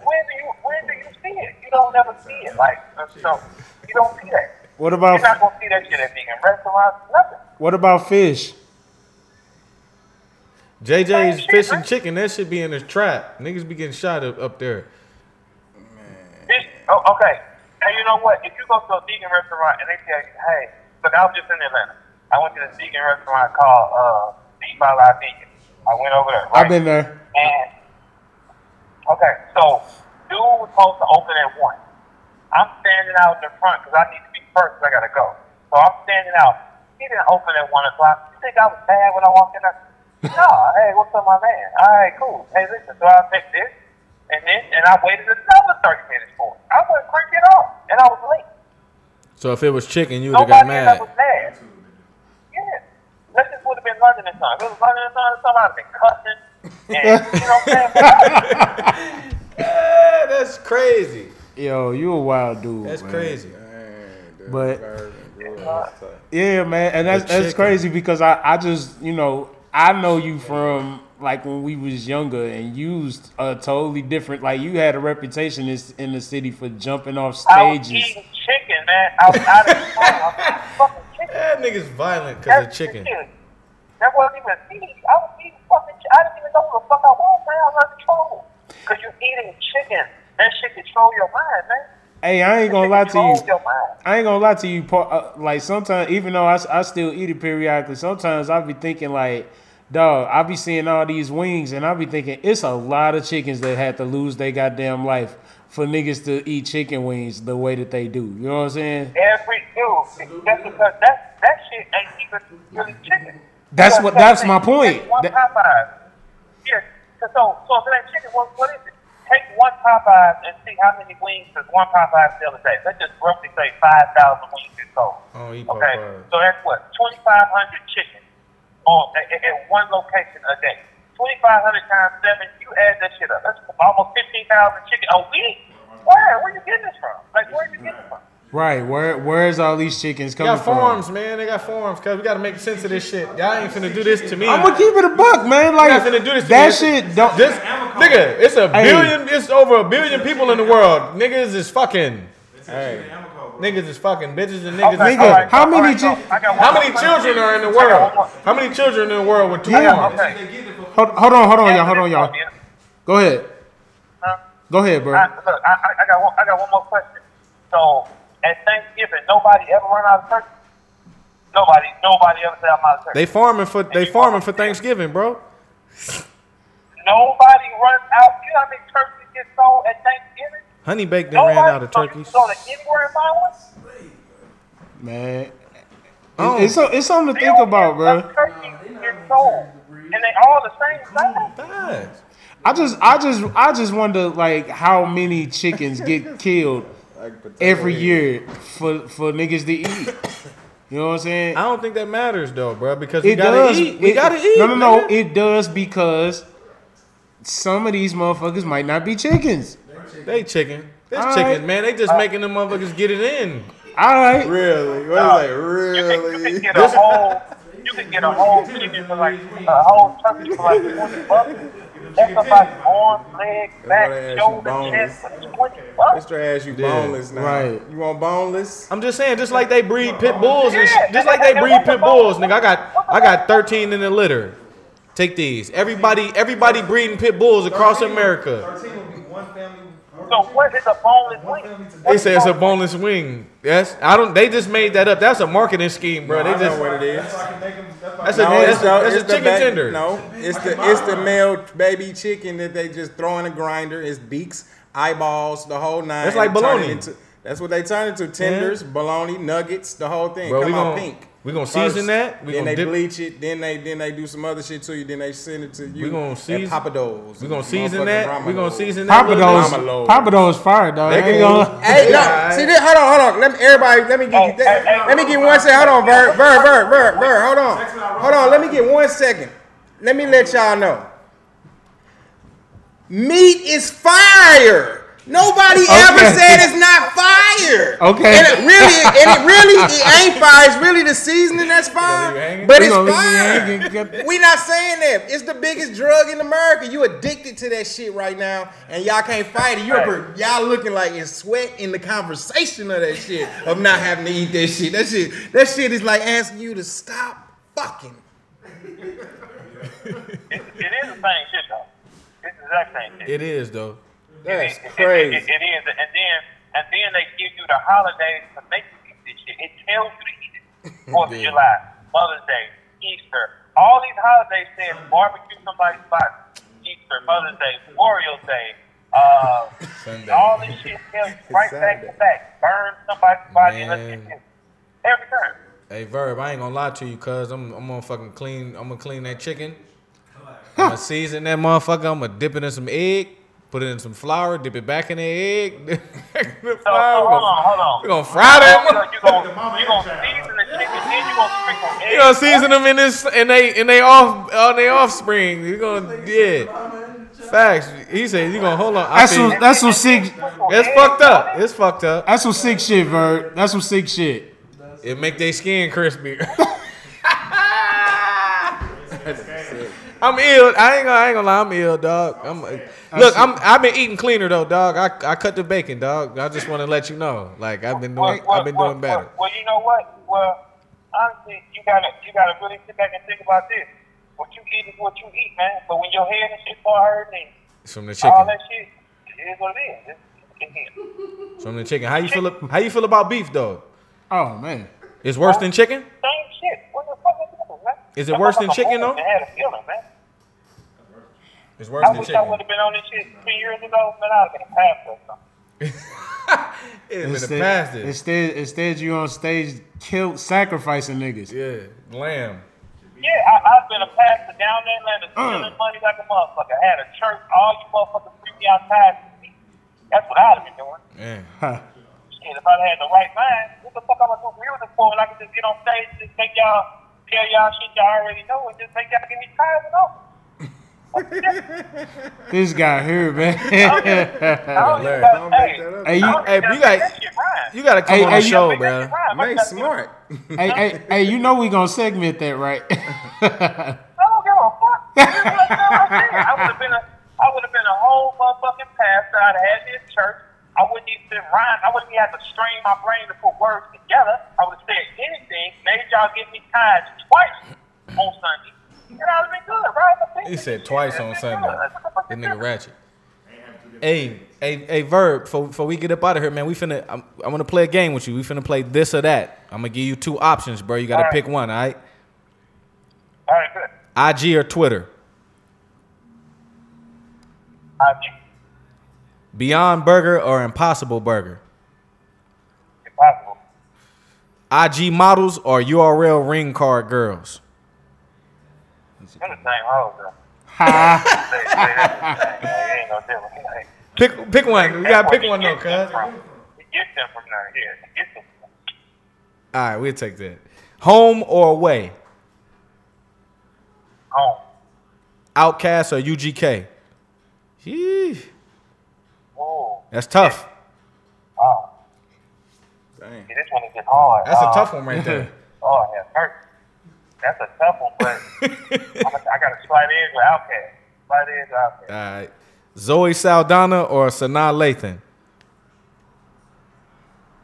C: When do you when do you see it? You don't never see it. Like so, you don't see that.
B: What about?
C: You're
B: about
C: not gonna see that shit at vegan restaurants. Nothing.
B: what about fish?
A: JJ's
C: shit,
A: fish and
C: right?
A: chicken, that should be in his trap. Niggas be getting shot up, up there.
C: This, oh, okay. You know what? If you go to a vegan restaurant and they tell you, hey, look, I was just in Atlanta. I went to this vegan restaurant called uh, Beef I Lie Vegan. I went over there. Right?
B: I've been there.
C: And okay, so dude was supposed to open at one. I'm standing out in the front because I need to be first. I gotta go. So I'm standing out. He didn't open at one o'clock. You think I was bad when I walked in there? *laughs* no. Hey, what's up, my man? All right, cool. Hey, listen. So I picked this, and then and I waited another thirty minutes for it. I wouldn't crank it off, and I was late.
A: So if it was chicken, you would have got
C: Nobody
A: mad.
C: was mad. Yeah. That just would have been London and Son. If it was London and Son, somebody would have been cussing. And, you know what I'm saying? *laughs*
A: Yeah, that's crazy.
B: Yo, you a wild dude.
A: That's
B: man.
A: crazy.
B: But yeah, man, and that's that's crazy because I I just you know I know you from like when we was younger and used a totally different like you had a reputation in, in the city for jumping off
C: I was
B: stages.
C: eating chicken, man. I was out of the phone. I was *laughs* fucking chicken.
A: That nigga's violent because of
C: That's
A: chicken.
C: the shit. That wasn't even eating. I was eating fucking chicken. I didn't even know what the fuck I was, man. I was out of control. Because you're eating chicken. That shit control your mind, man.
B: Hey, I ain't gonna lie to you.
C: controls your mind.
B: I ain't gonna lie to you. Uh, like sometimes, even though I, I still eat it periodically, sometimes I be thinking like, dog, I be seeing all these wings, and I be thinking it's a lot of chickens that had to lose their goddamn life for niggas to eat chicken wings the way that they do. You know what I'm saying?
C: Every dude. That's because that, that shit ain't even really chicken.
B: That's
C: Because
B: what-
C: that
B: that's my point.
C: take One
B: That-
C: Popeyes. Yeah. So, so if it ain't chicken, what, what is it? Take one Popeyes and see how many wings does one Popeyes sell a day. Let's just roughly say 5,000 wings is sold.
A: Oh, eat
C: Okay,
A: Popeyes.
C: so that's what? 2,500 chicken on, at, at- at one location a day. 2,500 times 7, you add that shit up. That's almost 15,000 chicken a week. Where? Where you getting this from? Like, where you getting it from?
B: Right. Where Where's all these chickens coming from?
A: They
B: coming
A: got
B: from?
A: man. They got farms, cuz we gotta make sense of this shit. Y'all ain't finna do this to me.
B: I'm gonna keep it a buck, man.
A: Y'all
B: Like
A: not finna do this to
B: that
A: me.
B: shit. Don't.
A: This, nigga, it's a
B: Hey.
A: billion, it's over a billion people in the world. Niggas is fucking. Hey. Niggas is fucking bitches and niggas is
B: Nigga,
A: fucking.
B: how many
C: alright,
B: chi-
C: so I one
A: How many
C: question.
A: children are in the
C: I got one
A: world? How many children in the world with two
B: Yeah.
A: arms?
C: Okay.
B: hold, hold on, hold on, y'all. Hold on, y'all. Go ahead.
C: Huh?
B: Go ahead, bro.
C: I, look, I, I- I got one. I got one more question. So at Thanksgiving, nobody ever run out of turkey. Nobody, nobody ever say I'm out of turkey.
A: They farming for they farming for Thanksgiving, bro.
C: nobody runs out. You know how many turkeys get sold at Thanksgiving?
A: Honey baked done ran out of
C: So you
A: turkeys.
C: can go to anywhere one.
B: Man,
A: Oh.
B: it's so- it's something to
C: They
B: think about, bro.
C: Turkeys get sold, and they all the same size.
A: Guys.
B: I just, I just, I just wonder like how many chickens get *laughs* killed every year for for niggas to eat. You know what I'm saying?
A: I don't think that matters though, bro, because we
B: It
A: gotta
B: does.
A: eat. We
B: it-
A: gotta eat.
B: No, no, no. It does because some of these motherfuckers might not be chickens.
A: They chicken. It's
B: All
A: chicken,
B: right.
A: man. They just making them motherfuckers get it in.
B: All right.
D: Really? What
C: Uh,
D: is that?
C: You can, you can get a whole, you can get a whole chicken for like a whole turkey for like twenty bucks. That's about arm, leg, back,
D: why they ask you
C: shoulder, chest for twenty bucks.
D: Mr. ass, you boneless now.
B: Right.
D: You want boneless?
A: I'm just saying, just like they breed pit bulls and
C: Yeah,
A: sh- just like they breed pit bulls, nigga. I got I got 13 in the litter. Take these. Everybody everybody breeding pit bulls across America.
C: So what is a boneless wing?
A: They say it's a boneless wing. Yes, I don't. They just made that up. That's a marketing scheme, bro.
D: I
A: They
D: know
A: just
D: what it is.
A: that's a
D: No,
A: that's
D: it's
A: a,
D: the,
A: that's a chicken
D: ba-
A: tender.
D: No, it's the it's the male baby chicken that they just throw in a grinder. It's beaks, eyeballs, the whole nine.
A: That's like
D: and turn it
A: bologna.
D: into- That's what they turn into: tenders, bologna, nuggets, the whole thing.
A: Bro,
D: Come on,
A: gonna
D: pink.
A: We gonna
D: first,
A: season that. We
D: then they
A: dip-
D: bleach it. Then they then they do some other shit to you. Then they send it to you.
A: We gonna season-
D: Papa Do's.
A: We gonna season that.
D: Rama
A: We gonna season that.
B: Papa
A: little
B: Do's, Papa Do's fire, dog.
A: They
B: ain't gonna-
D: Hey, no,
A: Yeah.
D: see this. Hold on, hold on. Let me everybody. Let me get.
C: Hey, hey, hey,
D: let me get one second. Hold on, Bird, Bird, Bird, Bird, Bird. Hold on, hold on. Let me get one second. Let me let y'all know. Meat is fire. Nobody ever said it's not fire.
B: Okay.
D: And it really, and it really, it ain't fire. It's really the seasoning that's
A: leave
D: fire. But it's
B: gonna leave you
D: fire. We not saying that. It's the biggest drug in America. You addicted to that shit right now, and y'all can't fight it. You ever, y'all looking like it's sweat in the conversation of that shit of not having to eat that shit. That shit, that shit is like asking you to stop fucking.
C: It, it is the same shit though. It's the exact same shit.
A: It is though.
D: That's
C: It- it-
D: crazy.
C: It, it, it is, and then and then they give you the holidays to make you eat this shit. It tells you to eat it. *laughs* Fourth of July, Mother's Day, Easter. All these holidays say barbecue somebody's spot. Easter, Mother's Day, Memorial Day. Uh, all this shit tells you right back to back. Burn somebody's body. and let's get this. Every time.
A: Hey Verb, I ain't gonna lie to you, cuz I'm I'm gonna fucking clean. I'm gonna clean that chicken. I'm gonna season that motherfucker. I'm gonna dip it in some egg, put it in some flour, dip it back in the egg. *laughs* dip it back in the
C: So, so
A: flour.
C: hold on, hold on.
A: We gonna fry that.
C: You
A: mother-
C: gonna, you gonna, gonna season the chicken, then you gonna sprinkle eggs.
A: You gonna season them in this and they and they off on their offspring. You gonna yeah. Facts. He said you gonna hold on. I
B: That's
A: feel-
B: some, that's some sick.
A: it's fucked up. It's fucked up.
B: That's some sick shit, Vert. That's some sick shit.
A: It make their skin crispy. *laughs* *laughs* I'm ill. I ain't gonna, I ain't gonna lie. I'm ill, dog. I'm, look, I'm. I've been eating cleaner though, dog. I, I cut the bacon, dog. I just want to let you know. Like I've been doing.
C: Well,
A: I've been
C: well,
A: doing better.
C: Well, well, you know what? Well, honestly, you gotta you gotta really sit back and think about this. What you eat is what you eat, man. But when your head and shit start hurting, and
A: It's from the chicken.
C: all
A: chicken.
C: that shit, it is what it is. It's, it's, it's
A: It's from the chicken. How you feel? How you feel about beef though?
B: Oh man.
A: It's worse than chicken.
C: same shit. What the fuck is this, man?
A: Is it worse than chicken, though?
C: had a feeling, man.
A: It's worse
C: I
A: than
C: wish I would have been on this shit two years ago, man. I'd have been a pastor or something.
A: It's been the
B: Instead,
A: past.
B: instead, instead, you on stage kill sacrificing niggas.
A: Yeah, lamb.
C: Yeah, I, I've been a pastor down there in Atlanta,
A: Uh.
C: stealing money like a motherfucker. Had a church, all you motherfuckers freak me outside. That's what I'd have been doing.
A: Yeah.
B: Huh.
C: Shit, if I'd had the right mind, what the fuck I'm gonna do music for? And I could just get on stage and just make y'all tell y'all shit y'all already know and just make y'all give me time and over.
B: This guy here, man. *laughs*
C: I don't
A: Larry,
C: even *laughs*
D: don't
C: got,
D: make
C: hey,
D: that up.
B: Hey, you-
A: hey, you
C: gotta
A: got-
C: make that shit rhyme.
A: You gotta come
B: Hey,
A: on
B: hey,
A: the show,
C: Make that
A: bro.
C: shit
D: Make smart.
B: hey, hey, hey, you know we gonna segment that, right? *laughs*
C: I don't give a fuck. I would have been a, I would have been a whole motherfucking pastor. I'd have had this church. I wouldn't even been rhyme. I wouldn't even have to strain my brain to put words together. I would have said anything. Made y'all give me tithes twice on Sunday. And I'd have been good, right?
A: He said twice on Sunday.
C: been good. That's what the fuck
A: That nigga ratchet. Hey, hey, hey, Verb, before, before we get up out of here, man, we finna, I'm, I'm gonna play a game with you. We finna play this or that. I'm gonna give you two options, bro. You gotta
C: right.
A: pick one, all right?
C: All right, good.
A: IG or Twitter?
C: I think
A: Beyond Burger or Impossible Burger?
C: it's possible.
A: IG models or URL ring card girls?
B: Ha.
C: They, they, they, no difference.
A: Pick, pick one. You
C: that's
A: gotta pick one though, cuz.
C: from. He gets them from there. Yeah, he them.
A: All right, we'll take that. Home or away?
C: Home.
A: OutKast or UGK? Yee,
C: Ooh.
A: that's tough.
C: Oh.
D: Dang.
C: See, this one is just hard.
A: That's a
C: Uh,
A: tough one right there. *laughs*
C: Oh, yeah, hurt. That's a tough one, but *laughs* I'm a, I got to slide edge with OutKast. Slight edge with OutKast.
A: All right. Zoe Saldana or Sanaa Lathan?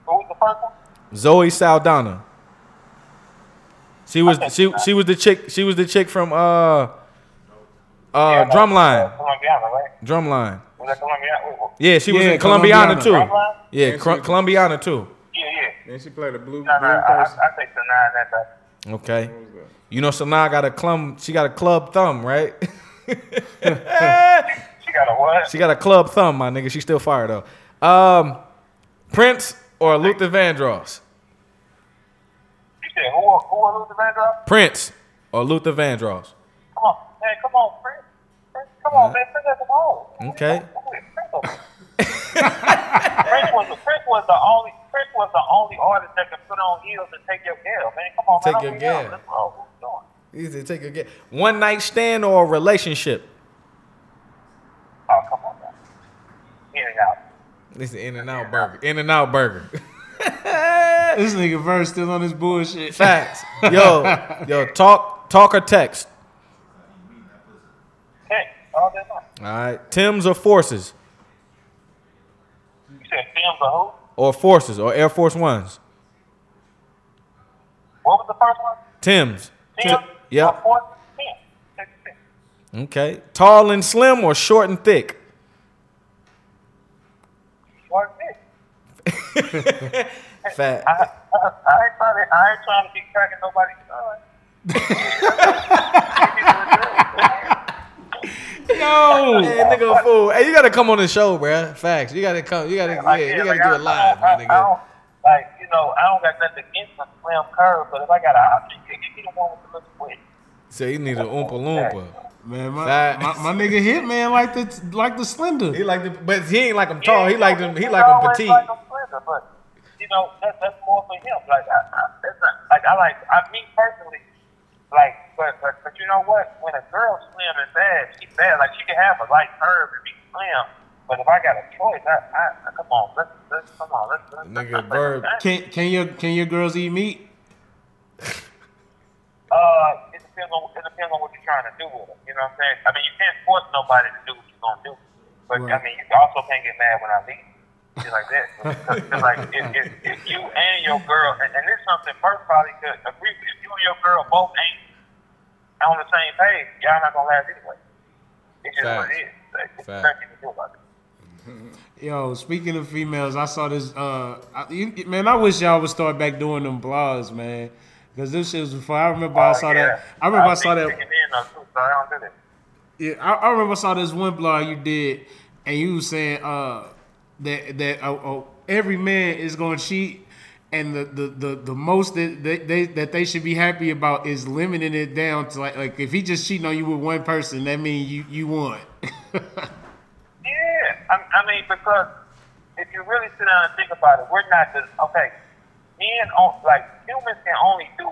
C: Who was the first one?
A: Zoe Saldana. She was she she was the chick she was the chick from uh uh
C: Yeah,
A: Drumline.
C: Colombiana, right?
A: Drumline.
C: Was that Colombiana? Wait, wait.
A: Yeah, she was
B: Yeah,
A: in Colombiana,
B: Colombiana.
A: too.
C: Drumline?
A: Yeah,
D: Yeah,
A: Col-
D: she-
A: Colombiana too.
C: Yeah, yeah.
D: Then she played a blue,
C: No, no,
D: blue
C: I,
D: person.
C: I, I take the nine that time.
A: Okay.
D: What was that?
A: You know Sanaa got a clum she got a club thumb, right? *laughs*
C: She got a what?
A: she got a club thumb, my nigga. She still fire though. Um Prince or Luther Vandross?
C: You said who? who are, Luther Vandross?
A: Prince or Luther Vandross.
C: Come on, man, come on, Prince. Prince come on, man, Prince has them all.
A: Okay.
C: Prince was Prince was the only Prince was the only artist that could put on heels and take your girl, man. Come on,
A: Take
C: man.
A: your
C: I'm
A: gal.
C: Let's we doing?
A: Easy take a get. One night stand or a relationship.
C: Oh, come on, man. In and out.
A: This is In and Out Burger. In and Out Burger. *laughs*
B: This nigga verse still on his bullshit.
A: Facts. *laughs* Yo, yo, talk, talk or text.
C: Hey, all day long.
A: All right. Tim's or forces,
C: You said films or who?
A: Or forces, or Air Force Ones.
C: What was the first one?
A: Tim's.
C: Tim?
A: Yep.
C: Tim. Tim, Tim.
A: Okay. Tall and slim or short and thick.
C: What is it?
A: Fat.
C: I, I, I ain't trying to, I ain't trying to be cracking nobody's *laughs*
B: Yo,
A: Hey, nigga, fool. Hey, you gotta come on the show, bruh. Facts. You gotta come. You gotta, yeah, you gotta do it live,
C: I,
A: my
C: I, I
A: nigga.
C: don't, like, you know, I don't got nothing against the slim curve, but if I got an option, give me the one with the little twist.
A: So you need an oompa loompa.
B: man, my, my, my nigga Hitman like the like the slender.
A: He like the, but he ain't like him tall. He like
C: you
A: them. He like him petite.
C: Like him slender, but you know, that, that's more for him. Like, I, I, that's not, like I like, I me personally, like, but, but but you know what? When a girl's slim and bad, she's bad. Like she can have a light curve and be slim, but if I got a choice, I, I, I come on, let's let's come on, let's let's.
A: Nigga, Verb.
B: Can can your can your girls eat meat?
C: Uh, it depends on it depends on what you're trying to do with them. You know what I'm saying? I mean, you can't force nobody to do what you're gonna do, but I mean, you also can't get mad when I leave. Shit like that. *laughs* Because, like, if, if, if you and your girl, and, and this is something Bert probably could agree with. If you and your girl both ain't on the same page, y'all not gonna last anyway. It's just what it is. Like, there's
A: Facts.
C: nothing you can do about it. *laughs*
B: Yo, speaking of females, I saw this. Uh, I, you, man, I wish y'all would start back doing them blogs, man. Because this shit was before. I remember I
C: Oh,
B: saw
C: yeah.
B: that. I remember I,
C: I
B: saw that.
C: chicken in, though, too, so I don't that.
B: Yeah, I, I remember I saw this one blog you did, and you was saying uh, that that uh, uh, every man is going to cheat, and the, the, the, the most that they, they that they should be happy about is limiting it down to like like if he just cheating on you with one person, that means you you won. *laughs*
C: Yeah, I, I mean because if you really sit down and think about it, we're not just okay. Men, like humans, can only do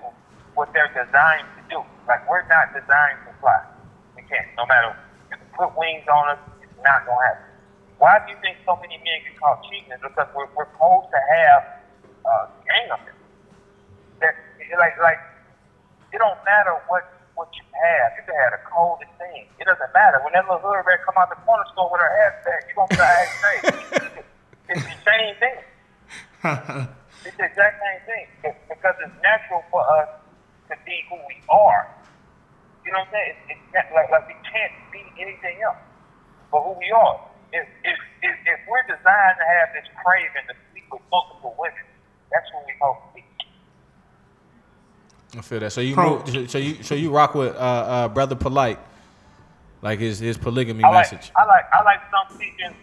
C: what they're designed to do. Like we're not designed to fly. We can't. No matter if you can put wings on us, it's not gonna happen. Why do you think so many men get caught cheating? Is because we're we're supposed to have uh, gang of them. That like like it don't matter what what you have. You can have the coldest thing. It doesn't matter. When that little hood rat come out the corner store with her ass back, you gonna be like, hey, it's the same thing. *laughs* It's the exact same thing. It's because it's natural for us to be who we are. You know what I'm saying? It's, it's like like we can't be anything else but who we are. If if if, if we're designed to have this craving to sleep with multiple women, that's who we supposed to be.
A: I feel that. So you
B: Pro-
A: move, so you so you rock with uh, uh, brother Polight, like his his polygamy
C: I like,
A: message.
C: I like I like some teachings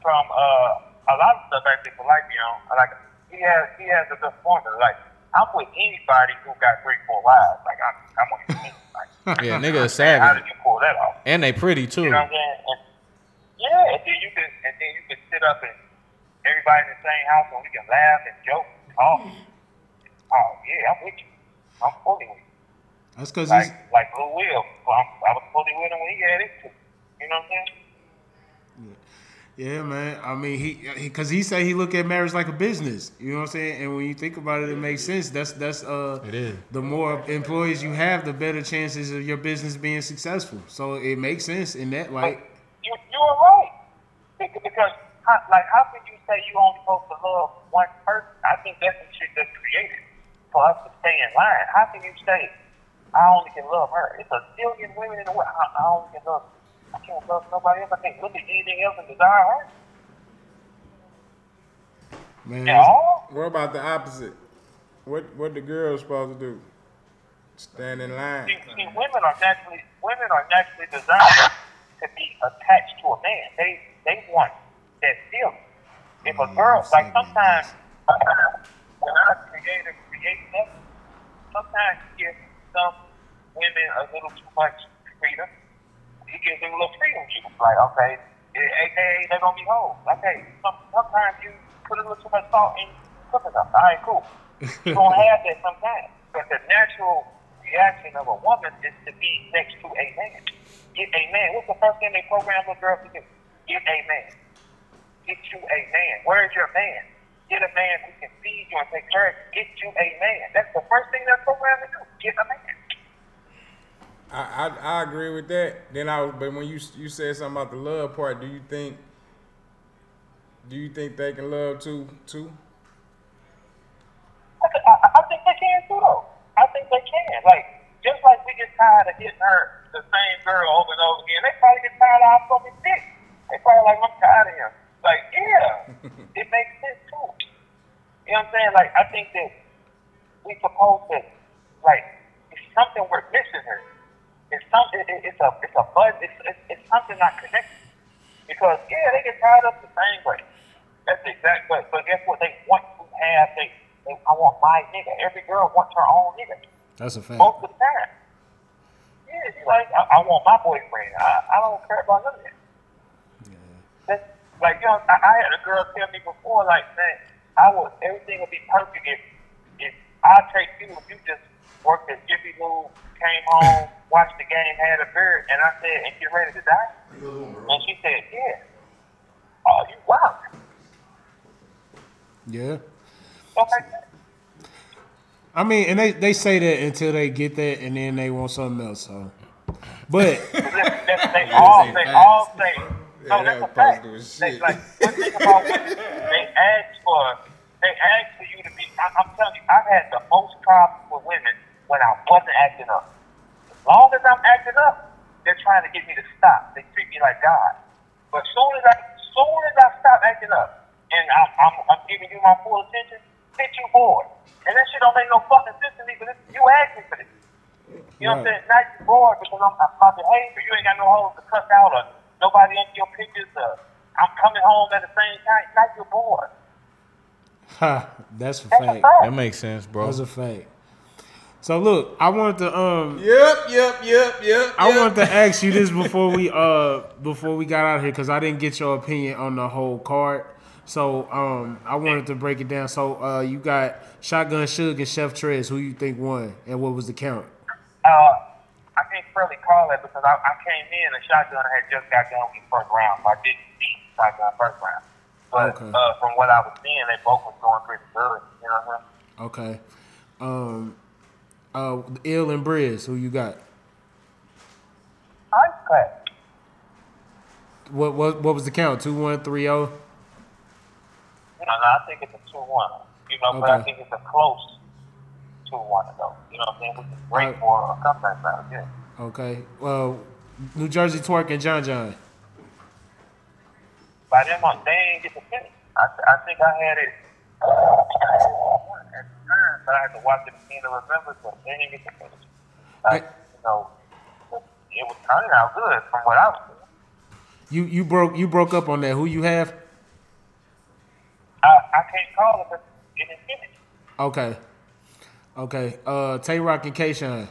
C: from uh, a lot of stuff I think life, you know. I like he has he has a good formula. Like I'm with anybody who got three, four wives. Like I'm I'm with anybody. *laughs*
A: Yeah, nigga is
C: Man, How did you pull that off?
A: and they pretty too.
C: You know what I'm saying? And, yeah, and then you can and then you can sit up and everybody in the same house and we can laugh and joke and talk. Oh yeah, I'm with you. I'm fully with you.
B: That's because
C: Like
B: he's
C: like Blue Will. I'm, I was fully with him when he had it too. You know what I'm saying?
B: Yeah, man. I mean, he because he, said he look at marriage like a business. You know what I'm saying? And when you think about it, it makes sense. That's that's uh,
A: It is.
B: The more employees you have, the better chances of your business being successful. So it makes sense in that light.
C: you you are right. Because, because how, like how can you say you only supposed to love one person? I think that's some shit that's created for us to stay in line. How can you say I only can love her? It's a billion women in the world. I, I only can love. I can't love nobody else. I can't look at anything else and desire her.
B: Man,
D: What about the opposite? What what the girls supposed to do? Stand in line.
C: See, see, women are naturally women are naturally designed to be attached to a man. They they want that feeling. If a girl, like sometimes when I create a create that, sometimes he gives some women a little too much freedom. He gives them a little freedom juice. Like, okay, aka they're gonna be hoes. Okay, some, sometimes you put a little too much salt in cooking up. All right, cool. You're gonna *laughs* have that sometimes. But the natural reaction of a woman is to be next to a man. Get a man. What's the first thing they program the girls to do? Get a man. Get you a man. Where is your man? Get a man who can feed you and take care of you. Get you a man. That's the first thing they're programmed to do. Get a man.
D: I, I I agree with that. Then I but when you you said something about the love part, do you think do you think they can love too too?
C: I, I, I think they can too, though. I think they can. Like, just like we get tired of hitting her, the same girl over and over again, they probably get tired of our fucking dick. They probably like, I'm tired of him. Like, yeah, *laughs* it makes sense too. You know what I'm saying? Like, I think that we supposed to, like, it's something we're missing here. It's something. It, it's a. It's a buzz. It's, it's, it's something not connected. Because yeah, they get tired of the same way. That's the exact. But but guess what? They want to have. They. they I want my nigga. Every girl wants her own nigga.
B: That's a fact.
C: Most of the time. Yeah, she's like, I, I want my boyfriend. I, I don't care about none of that. That's, like, you know, I, I had a girl tell me before, like, man, I would, everything would be perfect if, if I take you, if you just worked at Jiffy Lube, came home, watched the game, had a beer, and I said, and you ready to die? And she said, yeah. Oh, you wow.
B: Yeah.
C: Don't make sense.
B: I mean, and they, they say that until they get that, and then they want something else. So, but
C: That's- that's- they *laughs* all, they all say, no,
D: Yeah,
C: that's a fact.
D: supposed to do
C: They, like, about they ask for, they ask for you to be, I, I'm telling you, I've had the most problems with women when I wasn't acting up. As long as I'm acting up, they're trying to get me to stop. They treat me like God. But as soon as I, soon as I stop acting up, and I, I'm, I'm giving you my full attention, bitch, you bored. And that shit don't make no fucking sense to me, but you asked me for this. You know what I'm saying? Now you're bored because I'm, I'm my behavior. You ain't got no hoes to cuss out or nobody into your pictures. Or I'm coming home at the same time. Now you're bored.
B: ha, that's a
C: That's a
B: fact.
C: fact.
A: That makes sense, bro.
B: That's a fact. So look, I wanted to um,
D: Yep, yep, yep, yep.
B: I
D: yep.
B: wanted to *laughs* ask you this before we uh before we got out here because I didn't get your opinion on the whole card. So um, I wanted to break it down. So uh, you got Shotgun Suge and Chef Trez. Who you think won, and what was the count?
C: Uh, I can't really call it because I, I came in and Shotgun had just got done with the first round, so I didn't see Shotgun first round. But
B: Okay.
C: uh, from what I was seeing, they both was going pretty good. You know what I'm saying?
B: Okay. Um, uh, Ill and Brizz. Who you got?
C: Ice clap.
B: What what what was the count? Two one three oh? zero.
C: You know, no, I think it's a 2 1. You know, but I think it's a close 2 1 though. You know what I'm saying? Which is great
B: Right.
C: for a comeback battle, yeah.
B: Okay. Well, New Jersey Twork and John John.
C: By them, on- they ain't get to finish. I, I think I had it uh, at the time, but I had to watch it again to remember, but they didn't get to finish. Like, you know, it was turning out good from what I was seeing.
B: You you broke you broke up on that. Who you have?
C: I, I can't call it, but it didn't finish.
B: Okay. Okay. Uh, Tay Roc and K Shine.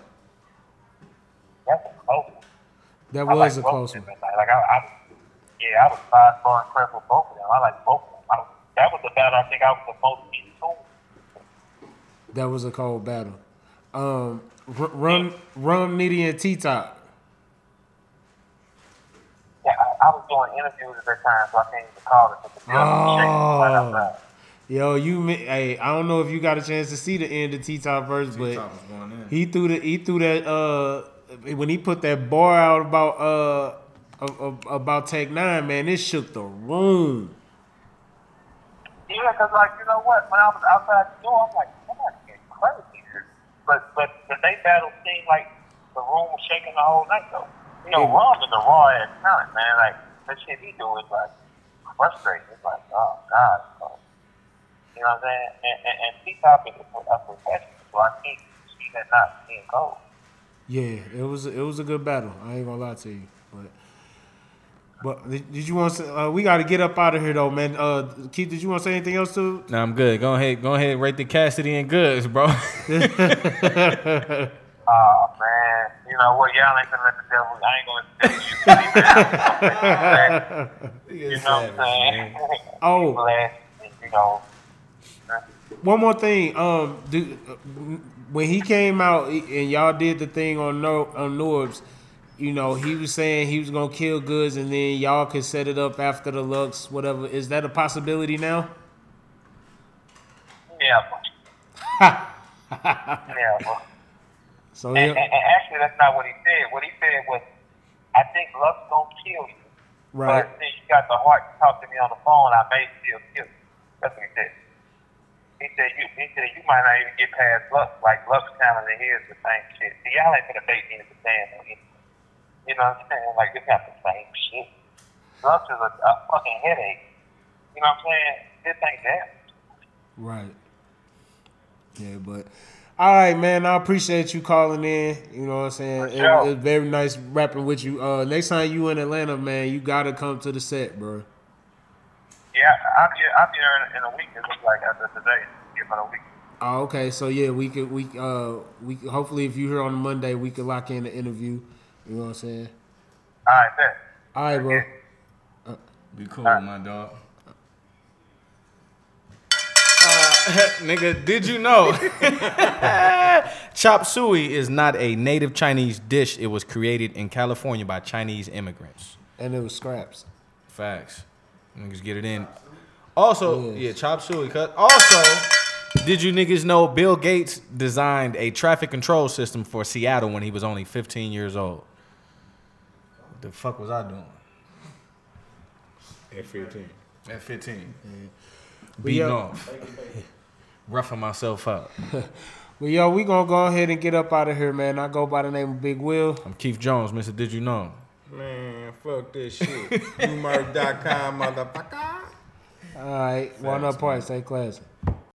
C: That's a close.
B: That
C: I
B: was
C: like
B: a close one.
C: Like, I, I, yeah, I was five star impressed with both of them. I like both of them. I, that was the battle I think I was the most in tune.
B: That was a cold battle. Um, R- Rum Rum Nitty and T Top.
C: Yeah, I, I was doing interviews at that time, so I can't even call it. But the girl was shaking right
B: Oh.
C: Outside.
B: Yo, you mi- hey, I don't know if you got a chance to see the end of T Top verse, but
D: T-Top was
B: he threw the he threw that uh when he put that bar out about uh a- a- about Tech Nine, man, it shook the room.
C: Yeah, because like you know what, when I was outside the door, I'm like, somebody's getting crazy here. But but but they battle seemed like the room was shaking the whole night though. You know,
B: Yeah.
C: Ron is a raw ass talent, man. Like the shit he do is like frustrating. It's like, oh god. So, you know what I'm saying? And and, and T-Top is a, a professional, so I can't see that not being cold.
B: Yeah, it was it was a good battle. I ain't gonna lie to you, but But did did you want to? Uh, we got to get up out of here though, man. Uh, Keith, did you want to say anything else to?
A: Nah, I'm good. Go ahead, go ahead, rate the Cassidy and Goodz, bro. *laughs* *laughs*
C: Oh man, you know what? Y'all ain't gonna let the devil. I ain't gonna let the *laughs* You know what I'm saying?
B: Oh.
C: Blessed, you know.
B: One more thing. Um, do, when he came out and y'all did the thing on no on Norbs, you know, he was saying he was gonna kill Goodz and then y'all could set it up after the Lux, whatever. Is that a possibility now?
C: Yeah. *laughs* yeah.
B: So
C: And, and, and actually, that's not what he said. What he said was, I think Lux gonna kill you.
B: right.
C: But since you got the heart to talk to me on the phone, I may still kill you. That's what he said. He said you. He said you might not even get past Lux. Like Lux telling the here's the same shit. See, y'all ain't gonna bait me into saying that. You know what I'm saying? Like it's not the same shit. Lux is a, a fucking headache. You know what I'm saying? This ain't that.
B: Right. Yeah, but all right, man. I appreciate you calling in. You know what I'm saying? It, it's very nice rapping with you. Uh, next time you in Atlanta, man, you gotta come to the set, bro.
C: Yeah, I'll be I'll be there in, in a week. It looks like after today. Give it a week.
B: Oh, okay. So yeah, we could we uh we hopefully if you're here on Monday, we could lock in the interview. You know what I'm saying?
C: All right, bet.
B: All right, bro.
A: Be cool, my dog. Uh, *laughs* nigga, did you know? *laughs* Chop suey is not a native Chinese dish. It was created in California by Chinese immigrants.
B: And it was scraps.
A: Facts. Niggas get it in. Also,
B: Yes.
A: yeah, chop suey cut. Also, did you niggas know Bill Gates designed a traffic control system for Seattle when he was only 15 years old? What the fuck was I doing?
D: At 15.
A: At 15.
B: We
A: Beating
B: up.
A: off. *laughs* Roughing myself up. *laughs*
B: Well, yo, we gonna go ahead and get up out of here, man. I go by the name of Big Will.
A: I'm Keith Jones, Mr. Did You Know?
D: Man, fuck this shit. Umark.com, motherfucker.
B: All right, one up, part. Stay classy.